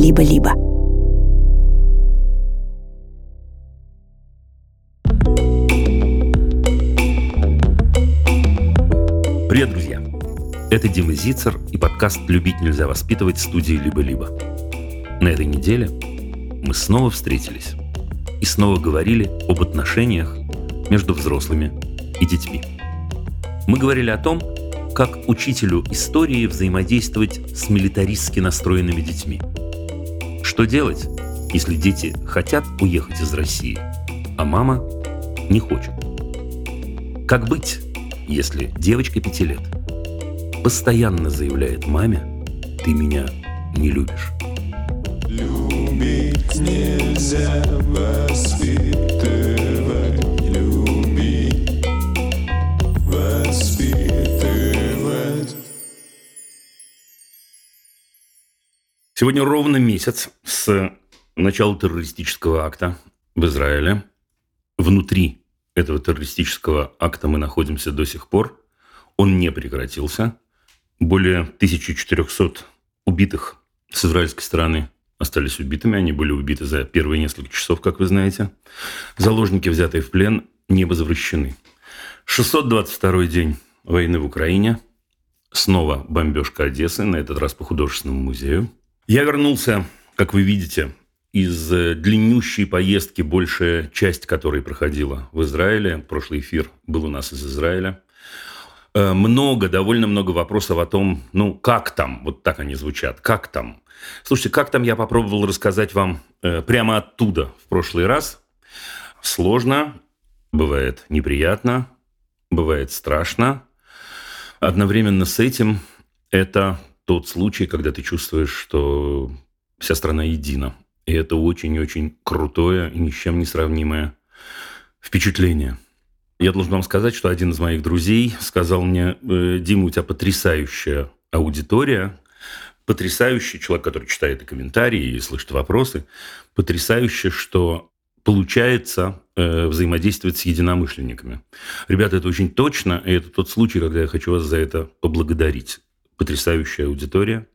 «Либо-либо». Привет, друзья! Это Дима Зицер и подкаст «Любить нельзя воспитывать» студии «Либо-либо». На этой неделе мы снова встретились и снова говорили об отношениях между взрослыми и детьми. Мы говорили о том, как учителю истории взаимодействовать с милитаристски настроенными детьми. Что делать, если дети хотят уехать из России, а мама не хочет? Как быть, если девочка пяти лет – постоянно заявляет маме, ты меня не любишь. Любить нельзя воспитывать, Сегодня ровно месяц с начала террористического акта в Израиле. Внутри этого террористического акта мы находимся до сих пор. Он не прекратился. Более 1400 убитых с израильской стороны остались убитыми. Они были убиты за первые несколько часов, как вы знаете. Заложники, взятые в плен, не возвращены. 622 день войны в Украине. Снова бомбежка Одессы, на этот раз по художественному музею. Я вернулся, как вы видите, из длиннющей поездки, большая часть которой проходила в Израиле. Прошлый эфир был у нас из Израиля. Э, много, довольно много вопросов о том, ну, как там, вот так они звучат, как там. Слушайте, как там я попробовал рассказать вам э, прямо оттуда в прошлый раз. Сложно, бывает неприятно, бывает страшно. Одновременно с этим это тот случай, когда ты чувствуешь, что вся страна едина. И это очень-очень крутое и ни с чем не сравнимое впечатление – я должен вам сказать, что один из моих друзей сказал мне, «Э, Дима, у тебя потрясающая аудитория, потрясающий человек, который читает и комментарии, и слышит вопросы, потрясающе, что получается э, взаимодействовать с единомышленниками. Ребята, это очень точно, и это тот случай, когда я хочу вас за это поблагодарить. Потрясающая аудитория,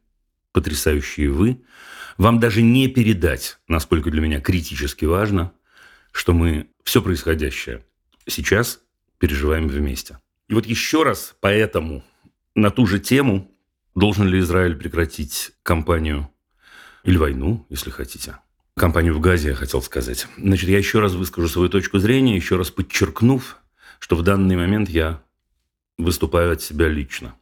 потрясающие вы. Вам даже не передать, насколько для меня критически важно, что мы все происходящее – сейчас переживаем вместе. И вот еще раз поэтому на ту же тему, должен ли Израиль прекратить кампанию или войну, если хотите. Кампанию в Газе, я хотел сказать. Значит, я еще раз выскажу свою точку зрения, еще раз подчеркнув, что в данный момент я выступаю от себя лично.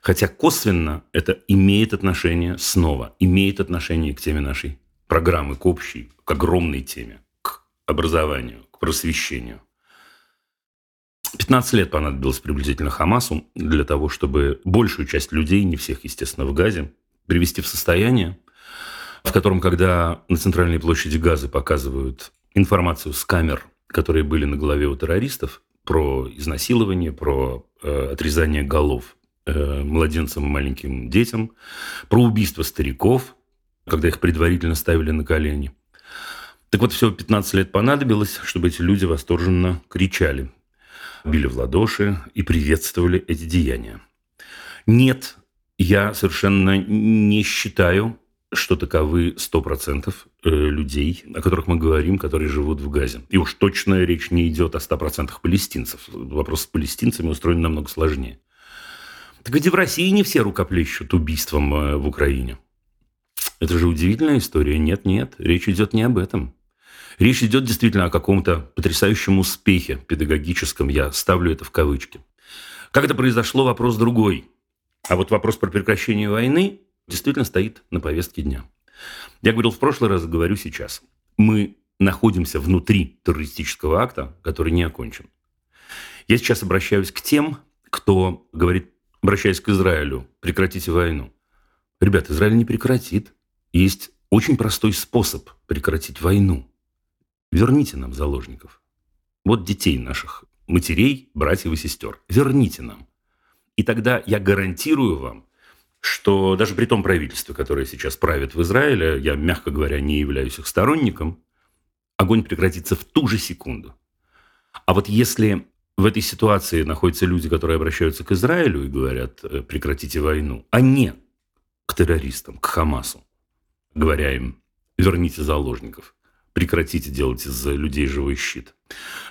Хотя косвенно это имеет отношение снова, имеет отношение к теме нашей программы, к общей, к огромной теме, к образованию, к просвещению. 15 лет понадобилось приблизительно Хамасу для того, чтобы большую часть людей, не всех, естественно, в Газе, привести в состояние, в котором, когда на центральной площади Газы показывают информацию с камер, которые были на голове у террористов, про изнасилование, про э, отрезание голов э, младенцам маленьким детям, про убийство стариков, когда их предварительно ставили на колени. Так вот, всего 15 лет понадобилось, чтобы эти люди восторженно кричали били в ладоши и приветствовали эти деяния. Нет, я совершенно не считаю, что таковы 100% э, людей, о которых мы говорим, которые живут в Газе. И уж точно речь не идет о 100% палестинцев. Вопрос с палестинцами устроен намного сложнее. Так ведь и в России не все рукоплещут убийством э, в Украине. Это же удивительная история. Нет, нет, речь идет не об этом. Речь идет действительно о каком-то потрясающем успехе педагогическом, я ставлю это в кавычки. Как это произошло, вопрос другой. А вот вопрос про прекращение войны действительно стоит на повестке дня. Я говорил в прошлый раз, говорю сейчас. Мы находимся внутри террористического акта, который не окончен. Я сейчас обращаюсь к тем, кто говорит, обращаясь к Израилю, прекратите войну. Ребята, Израиль не прекратит. Есть очень простой способ прекратить войну. Верните нам заложников. Вот детей наших, матерей, братьев и сестер. Верните нам. И тогда я гарантирую вам, что даже при том правительстве, которое сейчас правит в Израиле, я, мягко говоря, не являюсь их сторонником, огонь прекратится в ту же секунду. А вот если в этой ситуации находятся люди, которые обращаются к Израилю и говорят, «Э, прекратите войну, а не к террористам, к Хамасу, говоря им, верните заложников, прекратите делать из людей живой щит.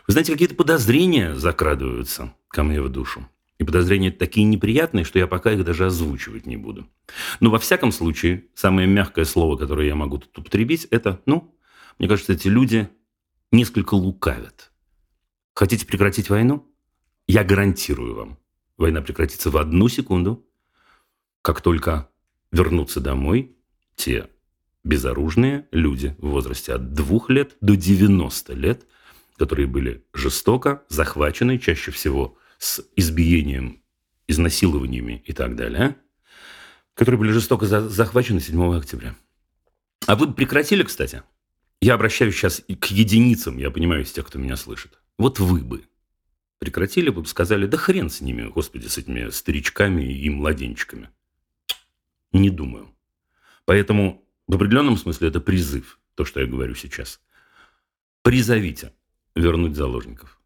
Вы знаете, какие-то подозрения закрадываются ко мне в душу. И подозрения такие неприятные, что я пока их даже озвучивать не буду. Но во всяком случае, самое мягкое слово, которое я могу тут употребить, это, ну, мне кажется, эти люди несколько лукавят. Хотите прекратить войну? Я гарантирую вам, война прекратится в одну секунду, как только вернутся домой те безоружные люди в возрасте от двух лет до 90 лет, которые были жестоко захвачены, чаще всего с избиением, изнасилованиями и так далее, которые были жестоко захвачены 7 октября. А вы прекратили, кстати? Я обращаюсь сейчас к единицам, я понимаю, из тех, кто меня слышит. Вот вы бы прекратили, бы сказали, да хрен с ними, господи, с этими старичками и младенчиками. Не думаю. Поэтому в определенном смысле это призыв, то, что я говорю сейчас. Призовите вернуть заложников.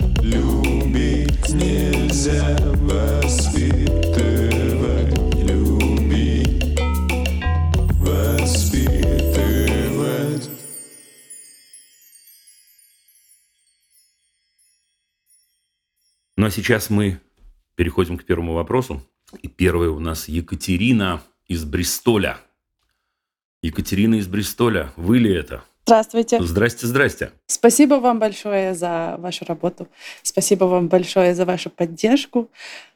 Любить нельзя воспитывать, Ну а сейчас мы переходим к первому вопросу. И первая у нас Екатерина из Бристоля. Екатерина из Бристоля, вы ли это? Здравствуйте. Здрасте, здрасте. Спасибо вам большое за вашу работу. Спасибо вам большое за вашу поддержку.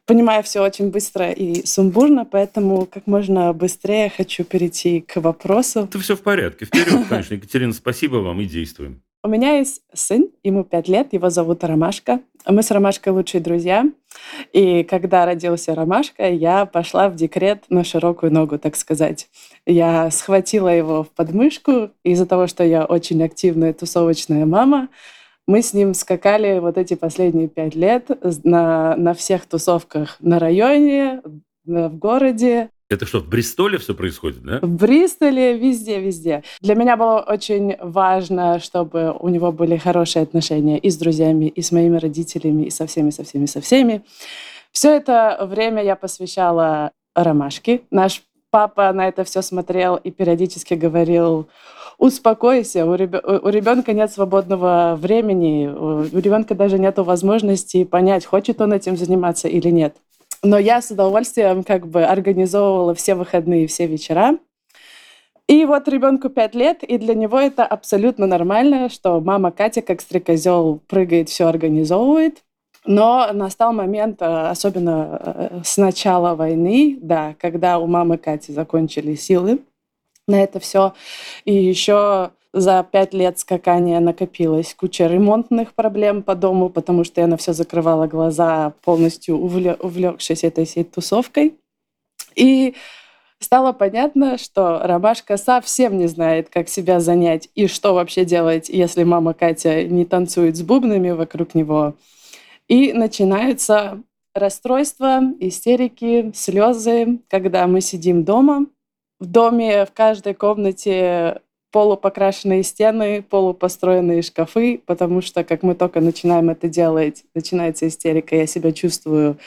Понимаю, все очень быстро и сумбурно, поэтому как можно быстрее хочу перейти к вопросу. Это все в порядке. Вперед, конечно. Екатерина, спасибо вам и действуем. У меня есть сын, ему пять лет, его зовут Ромашка. Мы с Ромашкой лучшие друзья. И когда родился Ромашка, я пошла в декрет на широкую ногу, так сказать. Я схватила его в подмышку. Из-за того, что я очень активная тусовочная мама, мы с ним скакали вот эти последние пять лет на, на всех тусовках на районе, в городе. Это что, в Бристоле все происходит, да? В Бристоле, везде, везде. Для меня было очень важно, чтобы у него были хорошие отношения и с друзьями, и с моими родителями, и со всеми, со всеми, со всеми. Все это время я посвящала ромашке. Наш папа на это все смотрел и периодически говорил, успокойся, у, реб... у ребенка нет свободного времени, у ребенка даже нет возможности понять, хочет он этим заниматься или нет. Но я с удовольствием как бы организовывала все выходные, все вечера. И вот ребенку пять лет, и для него это абсолютно нормально, что мама Катя, как стрекозел, прыгает, все организовывает. Но настал момент, э, особенно э, с начала войны, да, когда у мамы Кати закончили силы на это все. И еще за пять лет скакания накопилась куча ремонтных проблем по дому, потому что я на все закрывала глаза, полностью увлекшись этой всей тусовкой. И стало понятно, что Ромашка совсем не знает, как себя занять и что вообще делать, если мама Катя не танцует с бубнами вокруг него. И начинаются расстройства, истерики, слезы, когда мы сидим дома. В доме в каждой комнате полупокрашенные стены, полупостроенные шкафы, потому что, как мы только начинаем это делать, начинается истерика, я себя чувствую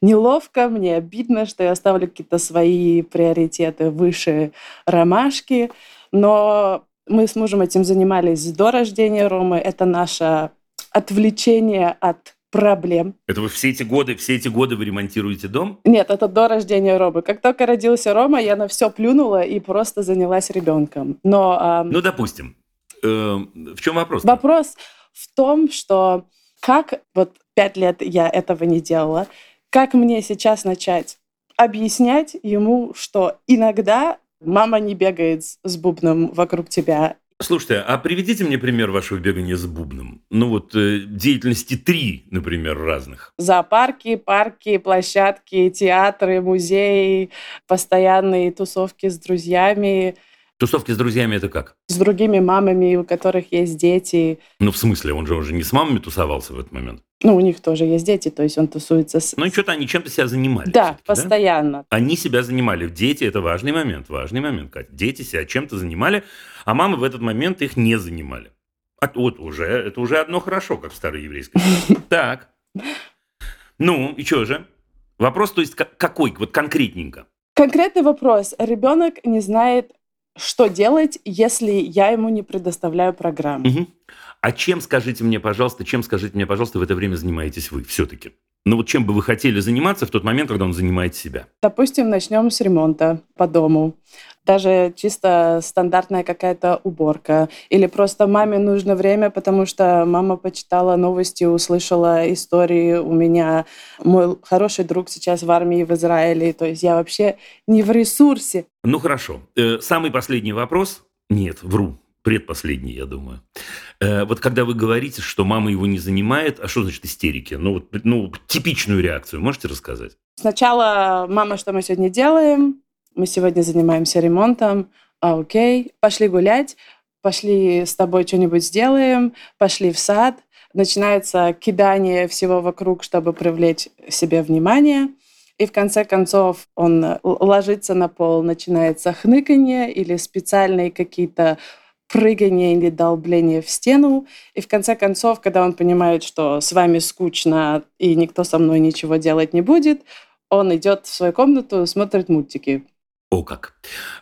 неловко, мне обидно, что я ставлю какие-то свои приоритеты выше ромашки, но мы с мужем этим занимались до рождения Ромы, это наше отвлечение от проблем. Это вы все эти годы, все эти годы вы ремонтируете дом? Нет, это до рождения Ромы. Как только родился Рома, я на все плюнула и просто занялась ребенком. Но, э, ну, допустим. Э, в чем вопрос? Вопрос в том, что как вот пять лет я этого не делала, как мне сейчас начать объяснять ему, что иногда мама не бегает с бубном вокруг тебя, Слушайте, а приведите мне пример вашего бегания с бубном. Ну вот э, деятельности три, например, разных. Зоопарки, парки, площадки, театры, музеи, постоянные тусовки с друзьями – Тусовки с друзьями это как? С другими мамами, у которых есть дети. Ну, в смысле, он же уже не с мамами тусовался в этот момент? Ну, у них тоже есть дети, то есть он тусуется с... Ну, и что-то они чем-то себя занимали. Да, постоянно. Да? Они себя занимали. Дети – это важный момент, важный момент, Катя. Дети себя чем-то занимали, а мамы в этот момент их не занимали. А вот уже, это уже одно хорошо, как в старой еврейской Так. Ну, и что же? Вопрос, то есть, какой, вот конкретненько? Конкретный вопрос. Ребенок не знает что делать, если я ему не предоставляю программу. Угу. А чем, скажите мне, пожалуйста, чем, скажите мне, пожалуйста, в это время занимаетесь вы все-таки? Ну вот чем бы вы хотели заниматься в тот момент, когда он занимает себя? Допустим, начнем с ремонта по дому. Даже чисто стандартная какая-то уборка. Или просто маме нужно время, потому что мама почитала новости, услышала истории. У меня мой хороший друг сейчас в армии в Израиле. То есть я вообще не в ресурсе. Ну хорошо. Э, самый последний вопрос. Нет, вру предпоследний, я думаю. Э, вот когда вы говорите, что мама его не занимает, а что значит истерики? Ну, вот, ну, типичную реакцию можете рассказать? Сначала, мама, что мы сегодня делаем? Мы сегодня занимаемся ремонтом. А, окей, пошли гулять, пошли с тобой что-нибудь сделаем, пошли в сад. Начинается кидание всего вокруг, чтобы привлечь себе внимание. И в конце концов он ложится на пол, начинается хныканье или специальные какие-то прыгание или долбление в стену. И в конце концов, когда он понимает, что с вами скучно и никто со мной ничего делать не будет, он идет в свою комнату, смотрит мультики. О как.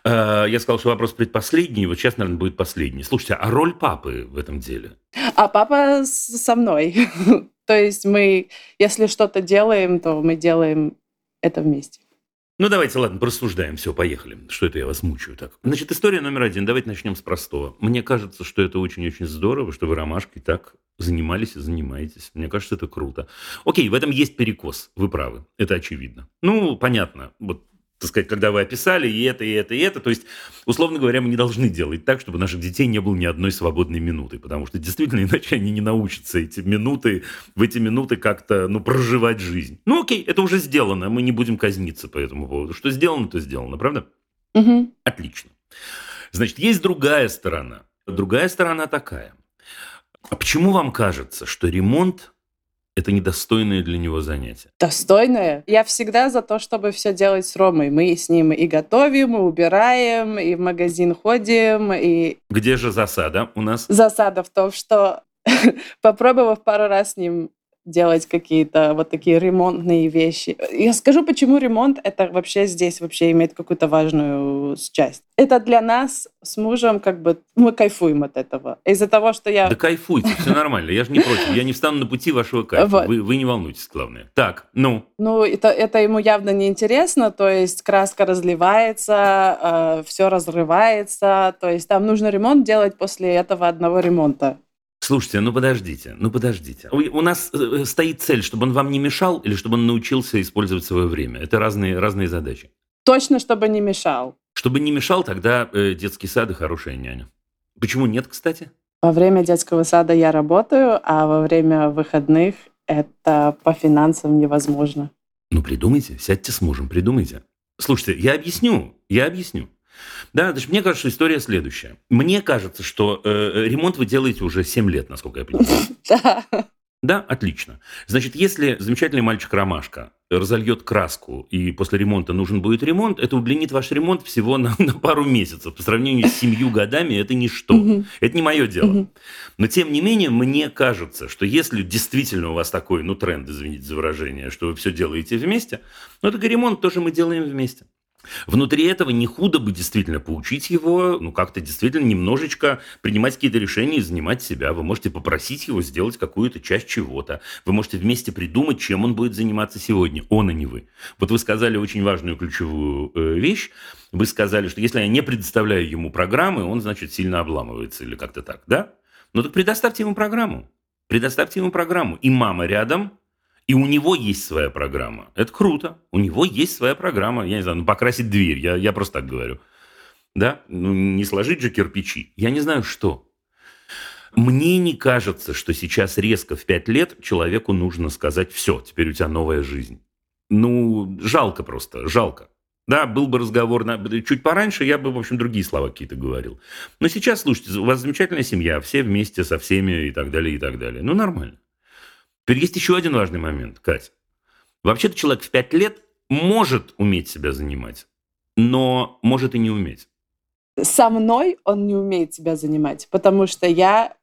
Э, я сказал, что вопрос предпоследний, вот сейчас, наверное, будет последний. Слушайте, а роль папы в этом деле? А папа со мной. То есть мы, если что-то делаем, то мы делаем это вместе. Ну, давайте, ладно, просуждаем. Все, поехали. Что это я вас мучаю так? Значит, история номер один. Давайте начнем с простого. Мне кажется, что это очень-очень здорово, что вы ромашкой так занимались и занимаетесь. Мне кажется, это круто. Окей, в этом есть перекос. Вы правы. Это очевидно. Ну, понятно. Вот так сказать, когда вы описали и это, и это, и это. То есть, условно говоря, мы не должны делать так, чтобы наших детей не было ни одной свободной минуты, потому что действительно иначе они не научатся эти минуты, в эти минуты как-то, ну, проживать жизнь. Ну, окей, это уже сделано, мы не будем казниться по этому поводу. Что сделано, то сделано, правда? Угу. Отлично. Значит, есть другая сторона. Другая сторона такая. А почему вам кажется, что ремонт это недостойное для него занятие. Достойное? Я всегда за то, чтобы все делать с Ромой. Мы с ним и готовим, и убираем, и в магазин ходим, и... Где же засада у нас? Засада в том, что попробовав пару раз с ним делать какие-то вот такие ремонтные вещи. Я скажу, почему ремонт это вообще здесь вообще имеет какую-то важную часть. Это для нас с мужем как бы мы кайфуем от этого. Из-за того, что я... Да кайфуйте, все нормально. Я же не против. Я не встану на пути вашего кайфа. Вот. Вы, вы не волнуйтесь, главное. Так, ну. Ну, это, это ему явно не интересно. То есть краска разливается, э, все разрывается. То есть там нужно ремонт делать после этого одного ремонта. Слушайте, ну подождите, ну подождите. У нас э, стоит цель, чтобы он вам не мешал или чтобы он научился использовать свое время. Это разные, разные задачи. Точно, чтобы не мешал. Чтобы не мешал, тогда э, детский сад и хорошая няня. Почему нет, кстати? Во время детского сада я работаю, а во время выходных это по финансам невозможно. Ну придумайте, сядьте с мужем, придумайте. Слушайте, я объясню, я объясню. Да, значит, мне кажется, что история следующая. Мне кажется, что э, ремонт вы делаете уже 7 лет, насколько я понимаю. Да. Да, отлично. Значит, если замечательный мальчик Ромашка разольет краску, и после ремонта нужен будет ремонт, это удлинит ваш ремонт всего на, на пару месяцев. По сравнению с семью годами это ничто. Угу. Это не мое дело. Угу. Но, тем не менее, мне кажется, что если действительно у вас такой, ну, тренд, извините за выражение, что вы все делаете вместе, ну, так и ремонт тоже мы делаем вместе. Внутри этого не худо бы действительно поучить его, ну как-то действительно немножечко принимать какие-то решения и занимать себя. Вы можете попросить его сделать какую-то часть чего-то. Вы можете вместе придумать, чем он будет заниматься сегодня, он, а не вы. Вот вы сказали очень важную ключевую э, вещь. Вы сказали, что если я не предоставляю ему программы, он, значит, сильно обламывается или как-то так, да? Ну так предоставьте ему программу. Предоставьте ему программу. И мама рядом, и у него есть своя программа. Это круто. У него есть своя программа. Я не знаю, ну, покрасить дверь. Я, я просто так говорю. Да? Ну, не сложить же кирпичи. Я не знаю, что. Мне не кажется, что сейчас резко в пять лет человеку нужно сказать, все, теперь у тебя новая жизнь. Ну, жалко просто, жалко. Да, был бы разговор на... чуть пораньше, я бы, в общем, другие слова какие-то говорил. Но сейчас, слушайте, у вас замечательная семья, все вместе со всеми и так далее, и так далее. Ну, нормально. Теперь есть еще один важный момент, Кать. Вообще-то человек в пять лет может уметь себя занимать, но может и не уметь. Со мной он не умеет себя занимать, потому что я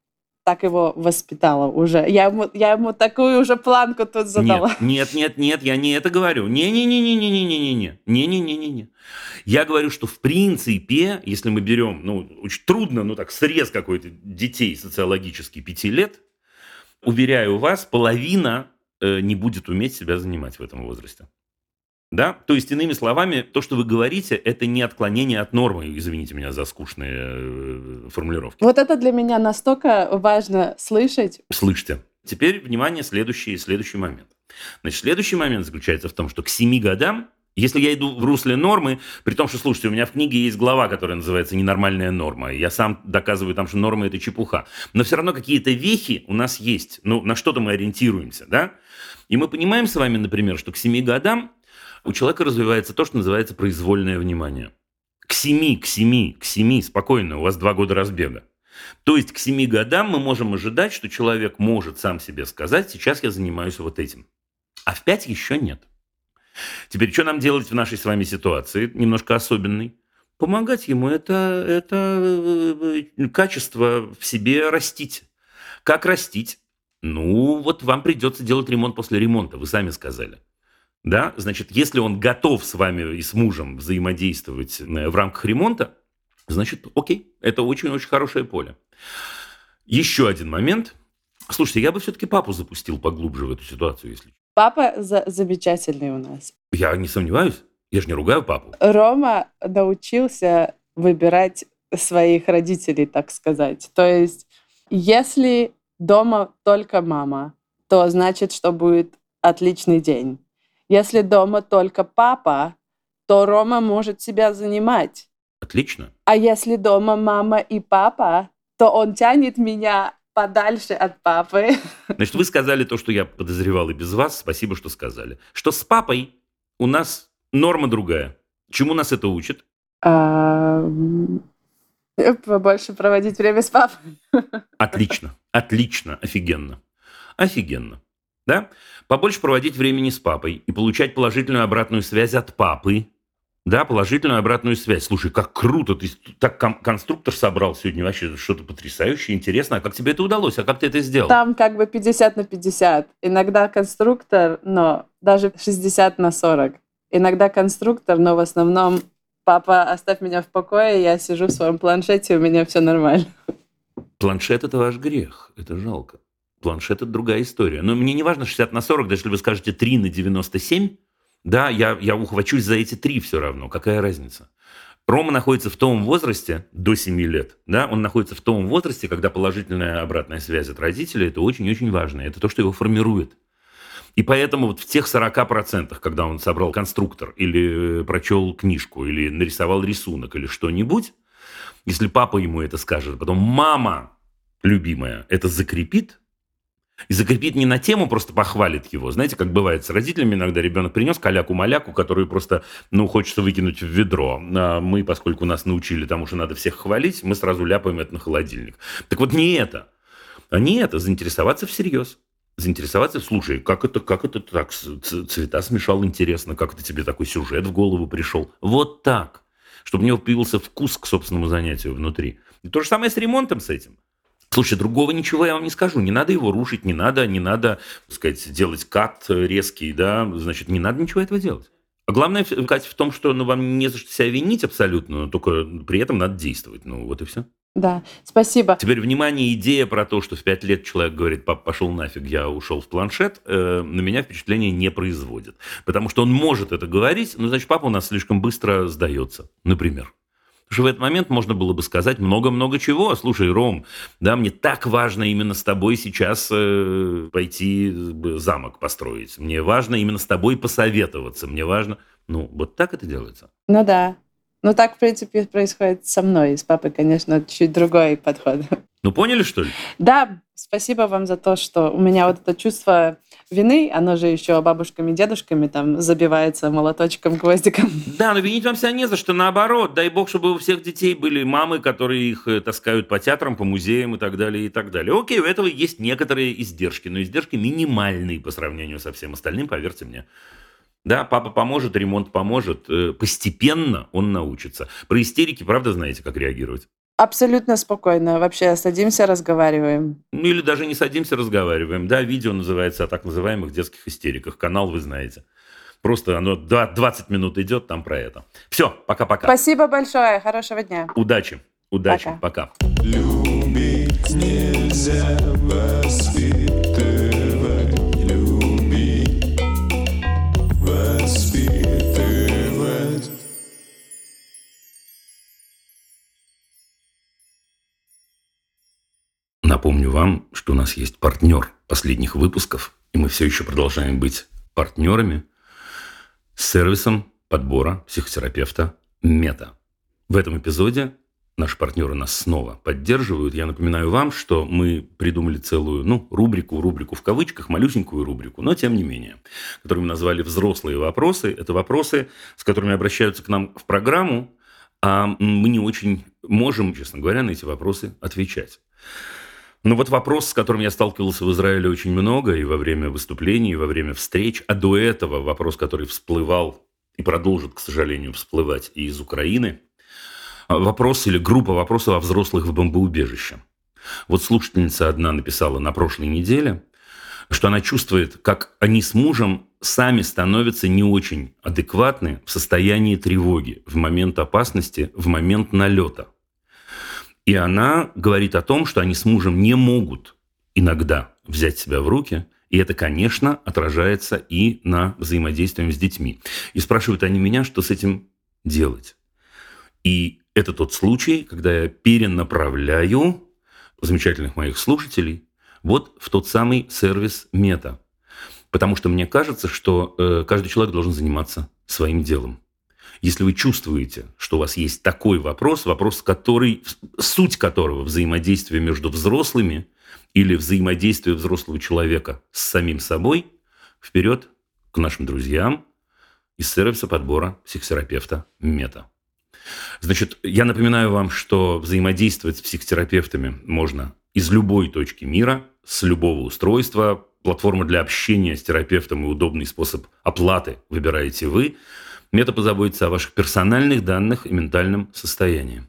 так его воспитала уже. Я ему, я ему такую уже планку тут задала. Нет, нет, нет, нет, я не это говорю. Не-не-не-не-не-не-не-не. Не-не-не-не-не. Я говорю, что в принципе, если мы берем, ну, очень трудно, ну так, срез какой-то детей социологический пяти лет, уверяю вас, половина э, не будет уметь себя занимать в этом возрасте. Да? То есть, иными словами, то, что вы говорите, это не отклонение от нормы, извините меня за скучные э, формулировки. Вот это для меня настолько важно слышать. Слышите. Теперь, внимание, следующий, следующий момент. Значит, следующий момент заключается в том, что к 7 годам, если я иду в русле нормы, при том, что, слушайте, у меня в книге есть глава, которая называется «Ненормальная норма», я сам доказываю там, что норма – это чепуха, но все равно какие-то вехи у нас есть, ну, на что-то мы ориентируемся, да? И мы понимаем с вами, например, что к 7 годам у человека развивается то, что называется произвольное внимание. К семи, к семи, к семи, спокойно, у вас два года разбега. То есть к семи годам мы можем ожидать, что человек может сам себе сказать, сейчас я занимаюсь вот этим. А в пять еще нет. Теперь, что нам делать в нашей с вами ситуации, немножко особенной? Помогать ему это, это э, качество в себе растить. Как растить? Ну, вот вам придется делать ремонт после ремонта, вы сами сказали да, значит, если он готов с вами и с мужем взаимодействовать э, в рамках ремонта, значит, окей, это очень-очень хорошее поле. Еще один момент. Слушайте, я бы все-таки папу запустил поглубже в эту ситуацию, если... Папа за замечательный у нас. Я не сомневаюсь. Я же не ругаю папу. Рома научился выбирать своих родителей, так сказать. То есть, если дома только мама, то значит, что будет отличный день. Если дома только папа, то Рома может себя занимать. Отлично. А если дома мама и папа, то он тянет меня подальше от папы. Значит, вы сказали то, что я подозревал и без вас. Спасибо, что сказали. Что с папой у нас норма другая. Чему нас это учит? Побольше проводить время с папой. Отлично, отлично, офигенно. Офигенно да, побольше проводить времени с папой и получать положительную обратную связь от папы, да, положительную обратную связь. Слушай, как круто, ты так кон- конструктор собрал сегодня, вообще что-то потрясающее, интересно. А как тебе это удалось? А как ты это сделал? Там как бы 50 на 50. Иногда конструктор, но даже 60 на 40. Иногда конструктор, но в основном папа, оставь меня в покое, я сижу в своем планшете, у меня все нормально. Планшет – это ваш грех, это жалко. Планшет – это другая история. Но мне не важно 60 на 40, даже если вы скажете 3 на 97, да, я, я ухвачусь за эти 3 все равно. Какая разница? Рома находится в том возрасте, до 7 лет, да, он находится в том возрасте, когда положительная обратная связь от родителей – это очень-очень важно. Это то, что его формирует. И поэтому вот в тех 40%, когда он собрал конструктор или прочел книжку, или нарисовал рисунок, или что-нибудь, если папа ему это скажет, потом мама любимая это закрепит, и закрепит не на тему, просто похвалит его. Знаете, как бывает с родителями, иногда ребенок принес каляку-маляку, которую просто, ну, хочется выкинуть в ведро. А мы, поскольку нас научили тому, что надо всех хвалить, мы сразу ляпаем это на холодильник. Так вот не это. А не это, заинтересоваться всерьез. Заинтересоваться, слушай, как это, как это так, цвета смешал, интересно, как это тебе такой сюжет в голову пришел. Вот так. Чтобы у него появился вкус к собственному занятию внутри. И то же самое с ремонтом с этим. Слушай, другого ничего я вам не скажу. Не надо его рушить, не надо, не надо, так сказать, делать кат резкий, да, значит, не надо ничего этого делать. А главное, Катя, в том, что ну, вам не за что себя винить абсолютно, но только при этом надо действовать. Ну, вот и все. Да, спасибо. Теперь, внимание, идея про то, что в пять лет человек говорит, пап, пошел нафиг, я ушел в планшет, э, на меня впечатление не производит. Потому что он может это говорить, но, значит, папа у нас слишком быстро сдается, например. Потому что в этот момент можно было бы сказать много-много чего. Слушай, Ром, да, мне так важно именно с тобой сейчас э, пойти э, замок построить. Мне важно именно с тобой посоветоваться. Мне важно... Ну, вот так это делается. Ну да. Ну так, в принципе, происходит со мной. С папой, конечно, чуть другой подход. Ну, поняли, что ли? Да, спасибо вам за то, что у меня вот это чувство вины, оно же еще бабушками, дедушками там забивается молоточком, гвоздиком. Да, но винить вам себя не за что, наоборот. Дай бог, чтобы у всех детей были мамы, которые их э, таскают по театрам, по музеям и так далее, и так далее. Окей, у этого есть некоторые издержки, но издержки минимальные по сравнению со всем остальным, поверьте мне. Да, папа поможет, ремонт поможет. Э, постепенно он научится. Про истерики, правда, знаете, как реагировать? Абсолютно спокойно. Вообще садимся, разговариваем. Ну или даже не садимся, разговариваем. Да, видео называется о так называемых детских истериках. Канал вы знаете. Просто оно 20 минут идет там про это. Все, пока-пока. Спасибо большое. Хорошего дня. Удачи. Удачи. Пока. пока. Любить нельзя Напомню вам, что у нас есть партнер последних выпусков, и мы все еще продолжаем быть партнерами с сервисом подбора психотерапевта Мета. В этом эпизоде наши партнеры нас снова поддерживают. Я напоминаю вам, что мы придумали целую, ну, рубрику, рубрику в кавычках, малюсенькую рубрику, но тем не менее, которую мы назвали «Взрослые вопросы». Это вопросы, с которыми обращаются к нам в программу, а мы не очень можем, честно говоря, на эти вопросы отвечать. Но вот вопрос, с которым я сталкивался в Израиле очень много, и во время выступлений, и во время встреч, а до этого вопрос, который всплывал и продолжит, к сожалению, всплывать и из Украины, вопрос или группа вопросов о взрослых в бомбоубежище. Вот слушательница одна написала на прошлой неделе, что она чувствует, как они с мужем сами становятся не очень адекватны в состоянии тревоги, в момент опасности, в момент налета – и она говорит о том, что они с мужем не могут иногда взять себя в руки, и это, конечно, отражается и на взаимодействии с детьми. И спрашивают они меня, что с этим делать. И это тот случай, когда я перенаправляю замечательных моих слушателей вот в тот самый сервис Мета. Потому что мне кажется, что э, каждый человек должен заниматься своим делом. Если вы чувствуете, что у вас есть такой вопрос, вопрос, который, суть которого взаимодействие между взрослыми или взаимодействие взрослого человека с самим собой, вперед к нашим друзьям из сервиса подбора психотерапевта Мета. Значит, я напоминаю вам, что взаимодействовать с психотерапевтами можно из любой точки мира, с любого устройства. Платформа для общения с терапевтом и удобный способ оплаты выбираете вы. Мета позаботится о ваших персональных данных и ментальном состоянии.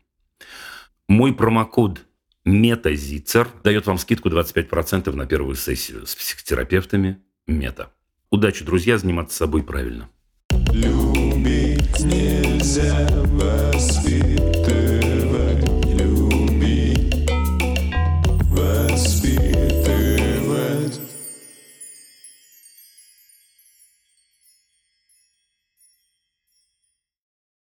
Мой промокод MetaZitzer дает вам скидку 25% на первую сессию с психотерапевтами Мета. Удачи, друзья, заниматься собой правильно. Любить нельзя воспитывать.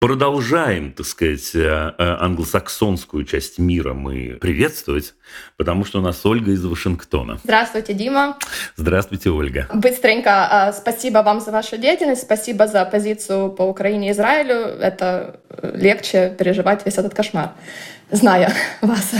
Продолжаем, так сказать, э, э, англосаксонскую часть мира мы приветствовать, потому что у нас Ольга из Вашингтона. Здравствуйте, Дима. Здравствуйте, Ольга. Быстренько, э, спасибо вам за вашу деятельность, спасибо за позицию по Украине и Израилю. Это легче переживать весь этот кошмар, зная вас.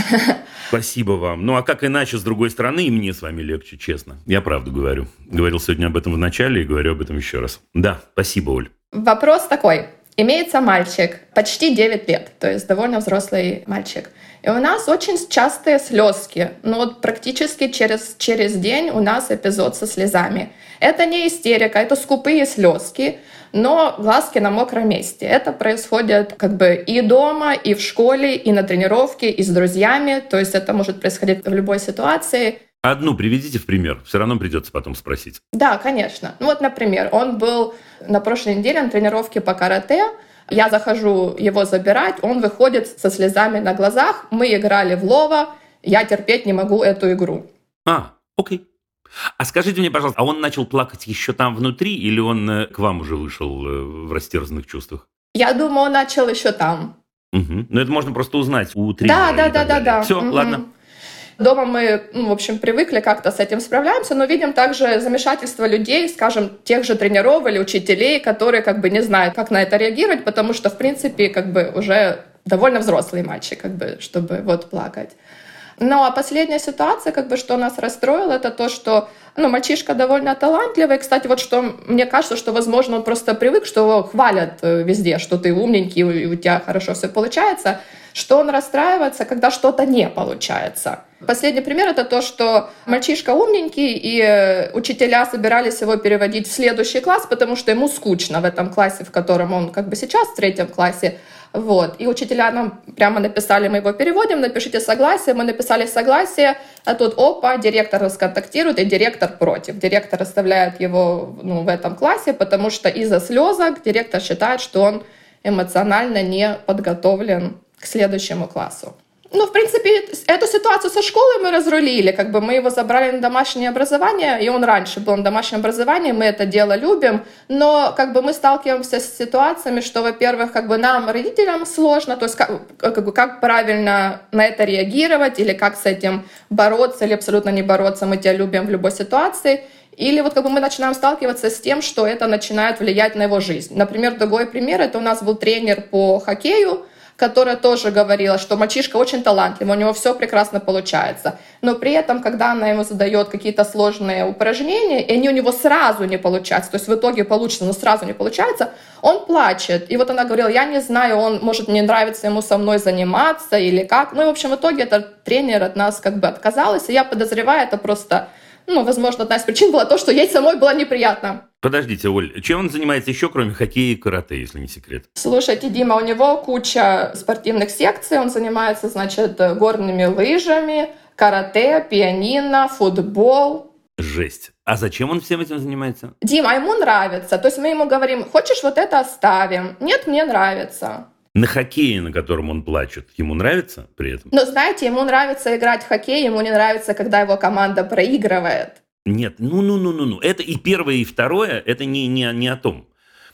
Спасибо вам. Ну а как иначе, с другой стороны, и мне с вами легче, честно. Я правду говорю. Говорил сегодня об этом в начале и говорю об этом еще раз. Да, спасибо, Оль. Вопрос такой. Имеется мальчик, почти 9 лет, то есть довольно взрослый мальчик. И у нас очень частые слезки. Ну вот практически через, через день у нас эпизод со слезами. Это не истерика, это скупые слезки, но глазки на мокром месте. Это происходит как бы и дома, и в школе, и на тренировке, и с друзьями. То есть это может происходить в любой ситуации. Одну приведите в пример, все равно придется потом спросить. Да, конечно. Ну вот, например, он был на прошлой неделе на тренировке по карате, я захожу его забирать, он выходит со слезами на глазах, мы играли в лова, я терпеть не могу эту игру. А, окей. А скажите мне, пожалуйста, а он начал плакать еще там внутри или он э, к вам уже вышел э, в растерзанных чувствах? Я думаю, он начал еще там. Угу. Но это можно просто узнать у тренера. Да, да, да, да, да. Все, угу. ладно. Дома мы, ну, в общем, привыкли как-то с этим справляемся, но видим также замешательство людей, скажем, тех же тренеров или учителей, которые как бы не знают, как на это реагировать, потому что, в принципе, как бы уже довольно взрослый мальчик, как бы, чтобы вот плакать. Ну а последняя ситуация, как бы, что нас расстроило, это то, что ну, мальчишка довольно талантливый. Кстати, вот что мне кажется, что, возможно, он просто привык, что его хвалят э, везде, что ты умненький, и у тебя хорошо все получается, что он расстраивается, когда что-то не получается. Последний пример это то, что мальчишка умненький, и э, учителя собирались его переводить в следующий класс, потому что ему скучно в этом классе, в котором он как бы сейчас, в третьем классе. Вот. И учителя нам прямо написали, мы его переводим, напишите согласие. Мы написали согласие, а тут опа, директор расконтактирует, и директор против. Директор оставляет его ну, в этом классе, потому что из-за слезок директор считает, что он эмоционально не подготовлен к следующему классу. Ну, в принципе, эту ситуацию со школой мы разрулили. Как бы мы его забрали на домашнее образование, и он раньше был на домашнем образовании, мы это дело любим. Но как бы мы сталкиваемся с ситуациями, что, во-первых, как бы нам, родителям, сложно, то есть как, как бы как правильно на это реагировать, или как с этим бороться, или абсолютно не бороться, мы тебя любим в любой ситуации. Или вот как бы мы начинаем сталкиваться с тем, что это начинает влиять на его жизнь. Например, другой пример, это у нас был тренер по хоккею, которая тоже говорила, что мальчишка очень талантливый, у него все прекрасно получается. Но при этом, когда она ему задает какие-то сложные упражнения, и они у него сразу не получаются, то есть в итоге получится, но сразу не получается, он плачет. И вот она говорила, я не знаю, он, может, не нравится ему со мной заниматься или как. Ну и, в общем, в итоге этот тренер от нас как бы отказалась, и я подозреваю, это просто ну, возможно, одна из причин была то, что ей самой было неприятно. Подождите, Оль, чем он занимается еще, кроме хоккея и карате, если не секрет? Слушайте, Дима, у него куча спортивных секций. Он занимается, значит, горными лыжами, карате, пианино, футбол. Жесть. А зачем он всем этим занимается? Дима, ему нравится. То есть мы ему говорим, хочешь вот это оставим? Нет, мне нравится. На хоккее, на котором он плачет, ему нравится при этом? Но знаете, ему нравится играть в хоккей, ему не нравится, когда его команда проигрывает. Нет, ну-ну-ну-ну-ну. Это и первое, и второе, это не, не, не о том.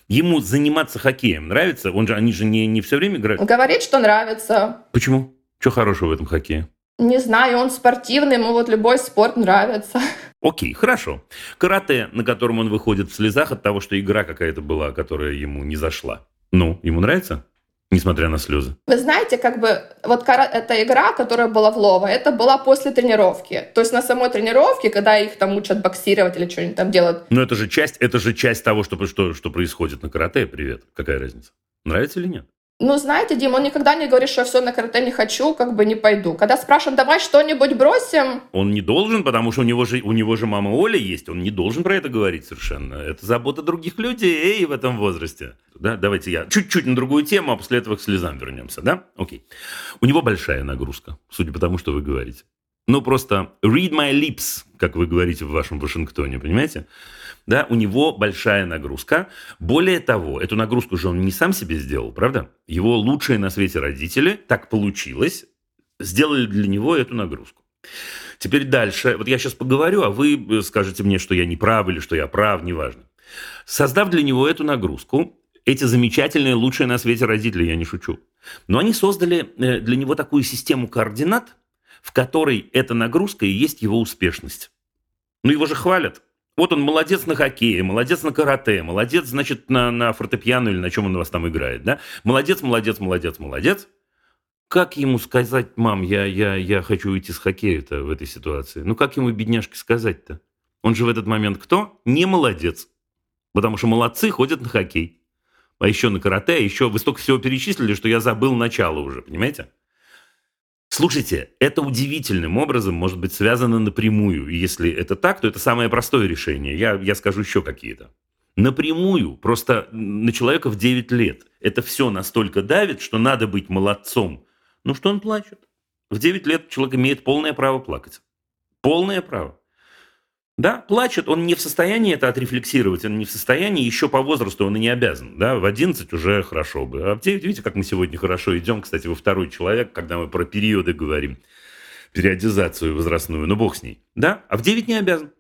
Ему заниматься хоккеем нравится? Он же, они же не, не все время играют. Говорит, что нравится. Почему? Что хорошего в этом хоккее? Не знаю, он спортивный, ему вот любой спорт нравится. Окей, хорошо. Карате, на котором он выходит в слезах от того, что игра какая-то была, которая ему не зашла. Ну, ему нравится? Несмотря на слезы? Вы знаете, как бы вот эта игра, которая была в Лово, это была после тренировки. То есть на самой тренировке, когда их там учат боксировать или что-нибудь там делают. Но это же часть, это же часть того, что, что, что происходит на карате. Привет. Какая разница? Нравится или нет? Ну, знаете, Дим, он никогда не говорит, что я все на карате не хочу, как бы не пойду. Когда спрашиваем, давай что-нибудь бросим... Он не должен, потому что у него же, у него же мама Оля есть, он не должен про это говорить совершенно. Это забота других людей в этом возрасте. Да, давайте я чуть-чуть на другую тему, а после этого к слезам вернемся, да? Окей. У него большая нагрузка, судя по тому, что вы говорите. Ну, просто read my lips, как вы говорите в вашем Вашингтоне, понимаете? Да, у него большая нагрузка. Более того, эту нагрузку же он не сам себе сделал, правда? Его лучшие на свете родители, так получилось, сделали для него эту нагрузку. Теперь дальше. Вот я сейчас поговорю, а вы скажете мне, что я не прав или что я прав, неважно. Создав для него эту нагрузку, эти замечательные, лучшие на свете родители, я не шучу, но они создали э, для него такую систему координат, в которой эта нагрузка и есть его успешность. Ну, его же хвалят. Вот он молодец на хоккее, молодец на карате, молодец, значит, на, на фортепиано или на чем он у вас там играет, да? Молодец, молодец, молодец, молодец. Как ему сказать, мам, я, я, я хочу уйти с хоккея-то в этой ситуации? Ну, как ему, бедняжке, сказать-то? Он же в этот момент кто? Не молодец. Потому что молодцы ходят на хоккей. А еще на карате, а еще вы столько всего перечислили, что я забыл начало уже, понимаете? Слушайте, это удивительным образом может быть связано напрямую. И если это так, то это самое простое решение. Я, я скажу еще какие-то. Напрямую, просто на человека в 9 лет. Это все настолько давит, что надо быть молодцом. Ну что он плачет? В 9 лет человек имеет полное право плакать. Полное право. Да, плачет, он не в состоянии это отрефлексировать, он не в состоянии, еще по возрасту он и не обязан. Да, в 11 уже хорошо бы. А в 9, видите, как мы сегодня хорошо идем, кстати, во второй человек, когда мы про периоды говорим, периодизацию возрастную, ну бог с ней. Да, а в 9 не обязан.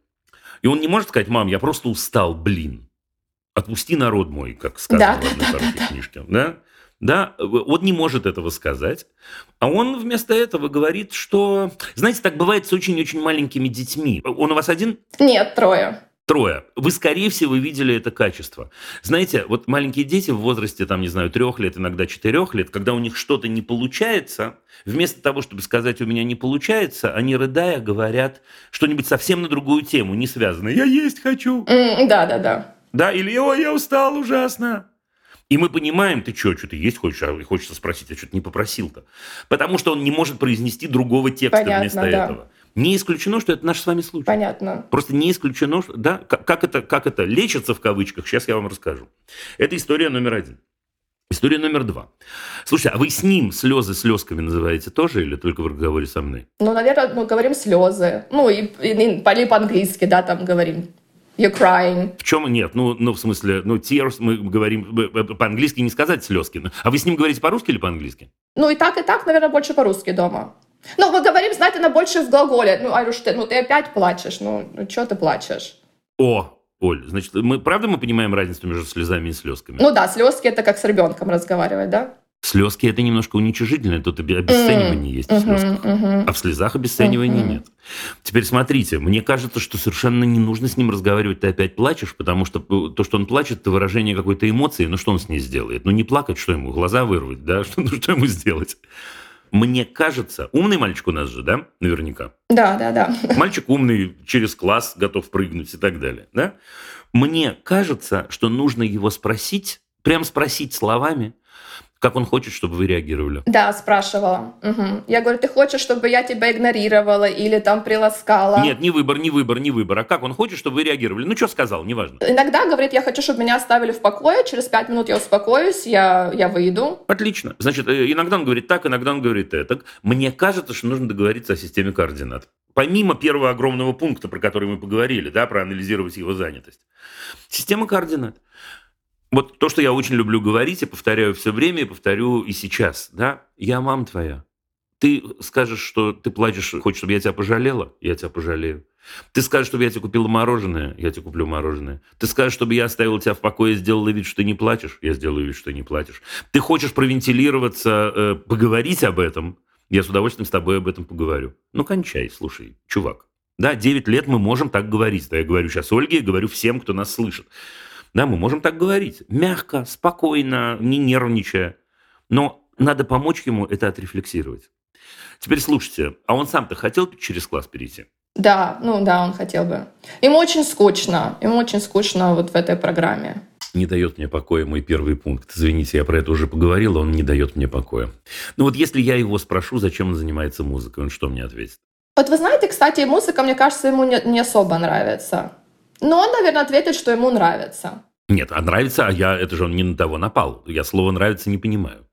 И он не может сказать, мам, я просто устал, блин. Отпусти народ мой, как сказано да, в одной да, да. книжке. Да? Да, он не может этого сказать. А он вместо этого говорит, что... Знаете, так бывает с очень-очень маленькими детьми. Он у вас один? Нет, трое. Трое. Вы, скорее всего, видели это качество. Знаете, вот маленькие дети в возрасте, там, не знаю, трех лет, иногда четырех лет, когда у них что-то не получается, вместо того, чтобы сказать «у меня не получается», они, рыдая, говорят что-нибудь совсем на другую тему, не связанное. «Я есть хочу». Mm, да, да, да. Да, или «ой, я устал ужасно». И мы понимаем, ты что, что-то есть хочешь, а хочется спросить, а что-то не попросил-то. Потому что он не может произнести другого текста Понятно, вместо да. этого. Не исключено, что это наш с вами случай. Понятно. Просто не исключено, что, да, как, как, это, как это лечится в кавычках, сейчас я вам расскажу. Это история номер один. История номер два. Слушайте, а вы с ним слезы слезками называете тоже или только в разговоре со мной? Ну, наверное, мы говорим слезы. Ну, и, и, и по-английски, да, там говорим. You're crying. В чем нет? Ну, ну, в смысле, ну, tears мы говорим по-английски не сказать слезки. А вы с ним говорите по-русски или по-английски? Ну, и так, и так, наверное, больше по-русски дома. Ну, мы говорим, знаете, на больше в глаголе. Ну, Айруш, ты, ну, ты опять плачешь. Ну, ну что ты плачешь? О, Оль, значит, мы правда мы понимаем разницу между слезами и слезками? Ну да, слезки это как с ребенком разговаривать, да? Слезки это немножко уничижительное, тут обесценивание mm, есть в слезках, mm-hmm. а в слезах обесценивания mm-hmm. нет. Теперь смотрите, мне кажется, что совершенно не нужно с ним разговаривать, ты опять плачешь, потому что то, что он плачет, это выражение какой-то эмоции, ну что он с ней сделает? Ну не плакать, что ему, глаза вырвать, да, что, ну, что ему сделать? Мне кажется, умный мальчик у нас же, да, наверняка? Да, да, да. Мальчик умный, через класс готов прыгнуть и так далее, да? Мне кажется, что нужно его спросить, прям спросить словами, как он хочет, чтобы вы реагировали? Да, спрашивала. Угу. Я говорю, ты хочешь, чтобы я тебя игнорировала или там приласкала? Нет, не выбор, не выбор, не выбор. А как он хочет, чтобы вы реагировали? Ну, что сказал, неважно. Иногда говорит, я хочу, чтобы меня оставили в покое, через пять минут я успокоюсь, я, я выйду. Отлично. Значит, э, иногда он говорит так, иногда он говорит это. Мне кажется, что нужно договориться о системе координат. Помимо первого огромного пункта, про который мы поговорили, да, проанализировать его занятость. Система координат. Вот то, что я очень люблю говорить, и повторяю все время, и повторю и сейчас, да, я мам твоя. Ты скажешь, что ты плачешь, хочешь, чтобы я тебя пожалела, я тебя пожалею. Ты скажешь, чтобы я тебе купила мороженое, я тебе куплю мороженое. Ты скажешь, чтобы я оставил тебя в покое сделала вид, что ты не плачешь, я сделаю вид, что ты не плачешь. Ты хочешь провентилироваться, э, поговорить об этом, я с удовольствием с тобой об этом поговорю. Ну, кончай, слушай, чувак. Да, 9 лет мы можем так говорить. Да, я говорю сейчас Ольге, я говорю всем, кто нас слышит. Да, мы можем так говорить. Мягко, спокойно, не нервничая. Но надо помочь ему это отрефлексировать. Теперь слушайте, а он сам-то хотел через класс перейти? Да, ну да, он хотел бы. Ему очень скучно. Ему очень скучно вот в этой программе. Не дает мне покоя мой первый пункт. Извините, я про это уже поговорил, он не дает мне покоя. Ну вот если я его спрошу, зачем он занимается музыкой, он что мне ответит? Вот вы знаете, кстати, музыка, мне кажется, ему не, не особо нравится. Но он, наверное, ответит, что ему нравится. Нет, а нравится, а я, это же он не на того напал. Я слово «нравится» не понимаю.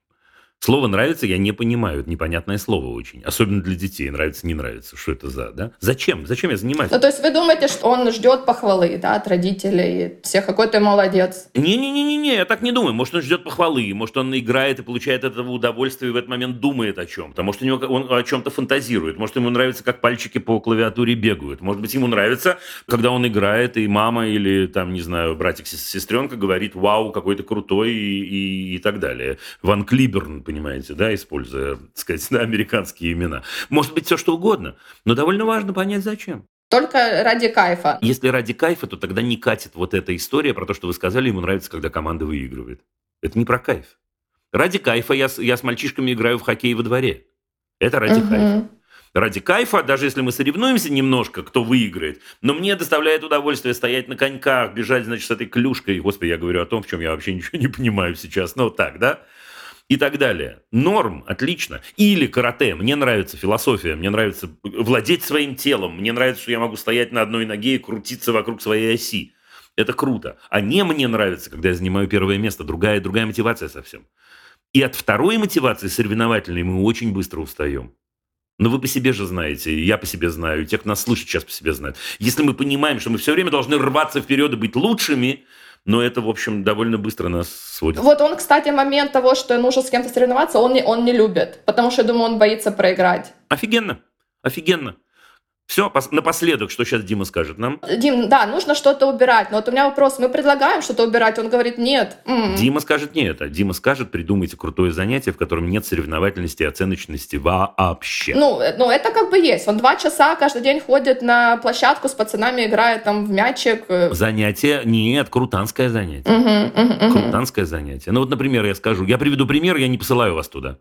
Слово «нравится» я не понимаю. Это непонятное слово очень. Особенно для детей. Нравится, не нравится. Что это за, да? Зачем? Зачем я занимаюсь? Ну, то есть вы думаете, что он ждет похвалы, да, от родителей? Всех, какой ты молодец. Не-не-не-не, я так не думаю. Может, он ждет похвалы. Может, он играет и получает от этого удовольствие и в этот момент думает о чем-то. Может, у него он о чем-то фантазирует. Может, ему нравится, как пальчики по клавиатуре бегают. Может быть, ему нравится, когда он играет, и мама или, там, не знаю, братик, сестренка говорит, вау, какой то крутой и, и, и так далее. Ван Клиберн, понимаете, да, используя, так сказать, да, американские имена. Может быть, все что угодно, но довольно важно понять, зачем. Только ради кайфа. Если ради кайфа, то тогда не катит вот эта история про то, что вы сказали, ему нравится, когда команда выигрывает. Это не про кайф. Ради кайфа я, я с мальчишками играю в хоккей во дворе. Это ради угу. кайфа. Ради кайфа, даже если мы соревнуемся немножко, кто выиграет, но мне доставляет удовольствие стоять на коньках, бежать, значит, с этой клюшкой. Господи, я говорю о том, в чем я вообще ничего не понимаю сейчас. Ну, так, да? И так далее. Норм, отлично. Или карате. Мне нравится философия, мне нравится владеть своим телом, мне нравится, что я могу стоять на одной ноге и крутиться вокруг своей оси. Это круто. А не мне нравится, когда я занимаю первое место. Другая, другая мотивация совсем. И от второй мотивации соревновательной мы очень быстро устаем. Но вы по себе же знаете, я по себе знаю, те, кто нас слышит, сейчас по себе знают. Если мы понимаем, что мы все время должны рваться вперед и быть лучшими, но это, в общем, довольно быстро нас сводит. Вот он, кстати, момент того, что нужно с кем-то соревноваться, он не, он не любит, потому что, я думаю, он боится проиграть. Офигенно, офигенно. Все, напоследок, что сейчас Дима скажет нам? Дим, да, нужно что-то убирать. Но вот у меня вопрос, мы предлагаем что-то убирать, он говорит нет. М-м. Дима скажет нет, а Дима скажет, придумайте крутое занятие, в котором нет соревновательности и оценочности вообще. Ну, э, ну, это как бы есть. Он два часа каждый день ходит на площадку с пацанами, играет там в мячик. Э. Занятие, нет, крутанское занятие. Угу, угу, угу. Крутанское занятие. Ну вот, например, я скажу, я приведу пример, я не посылаю вас туда.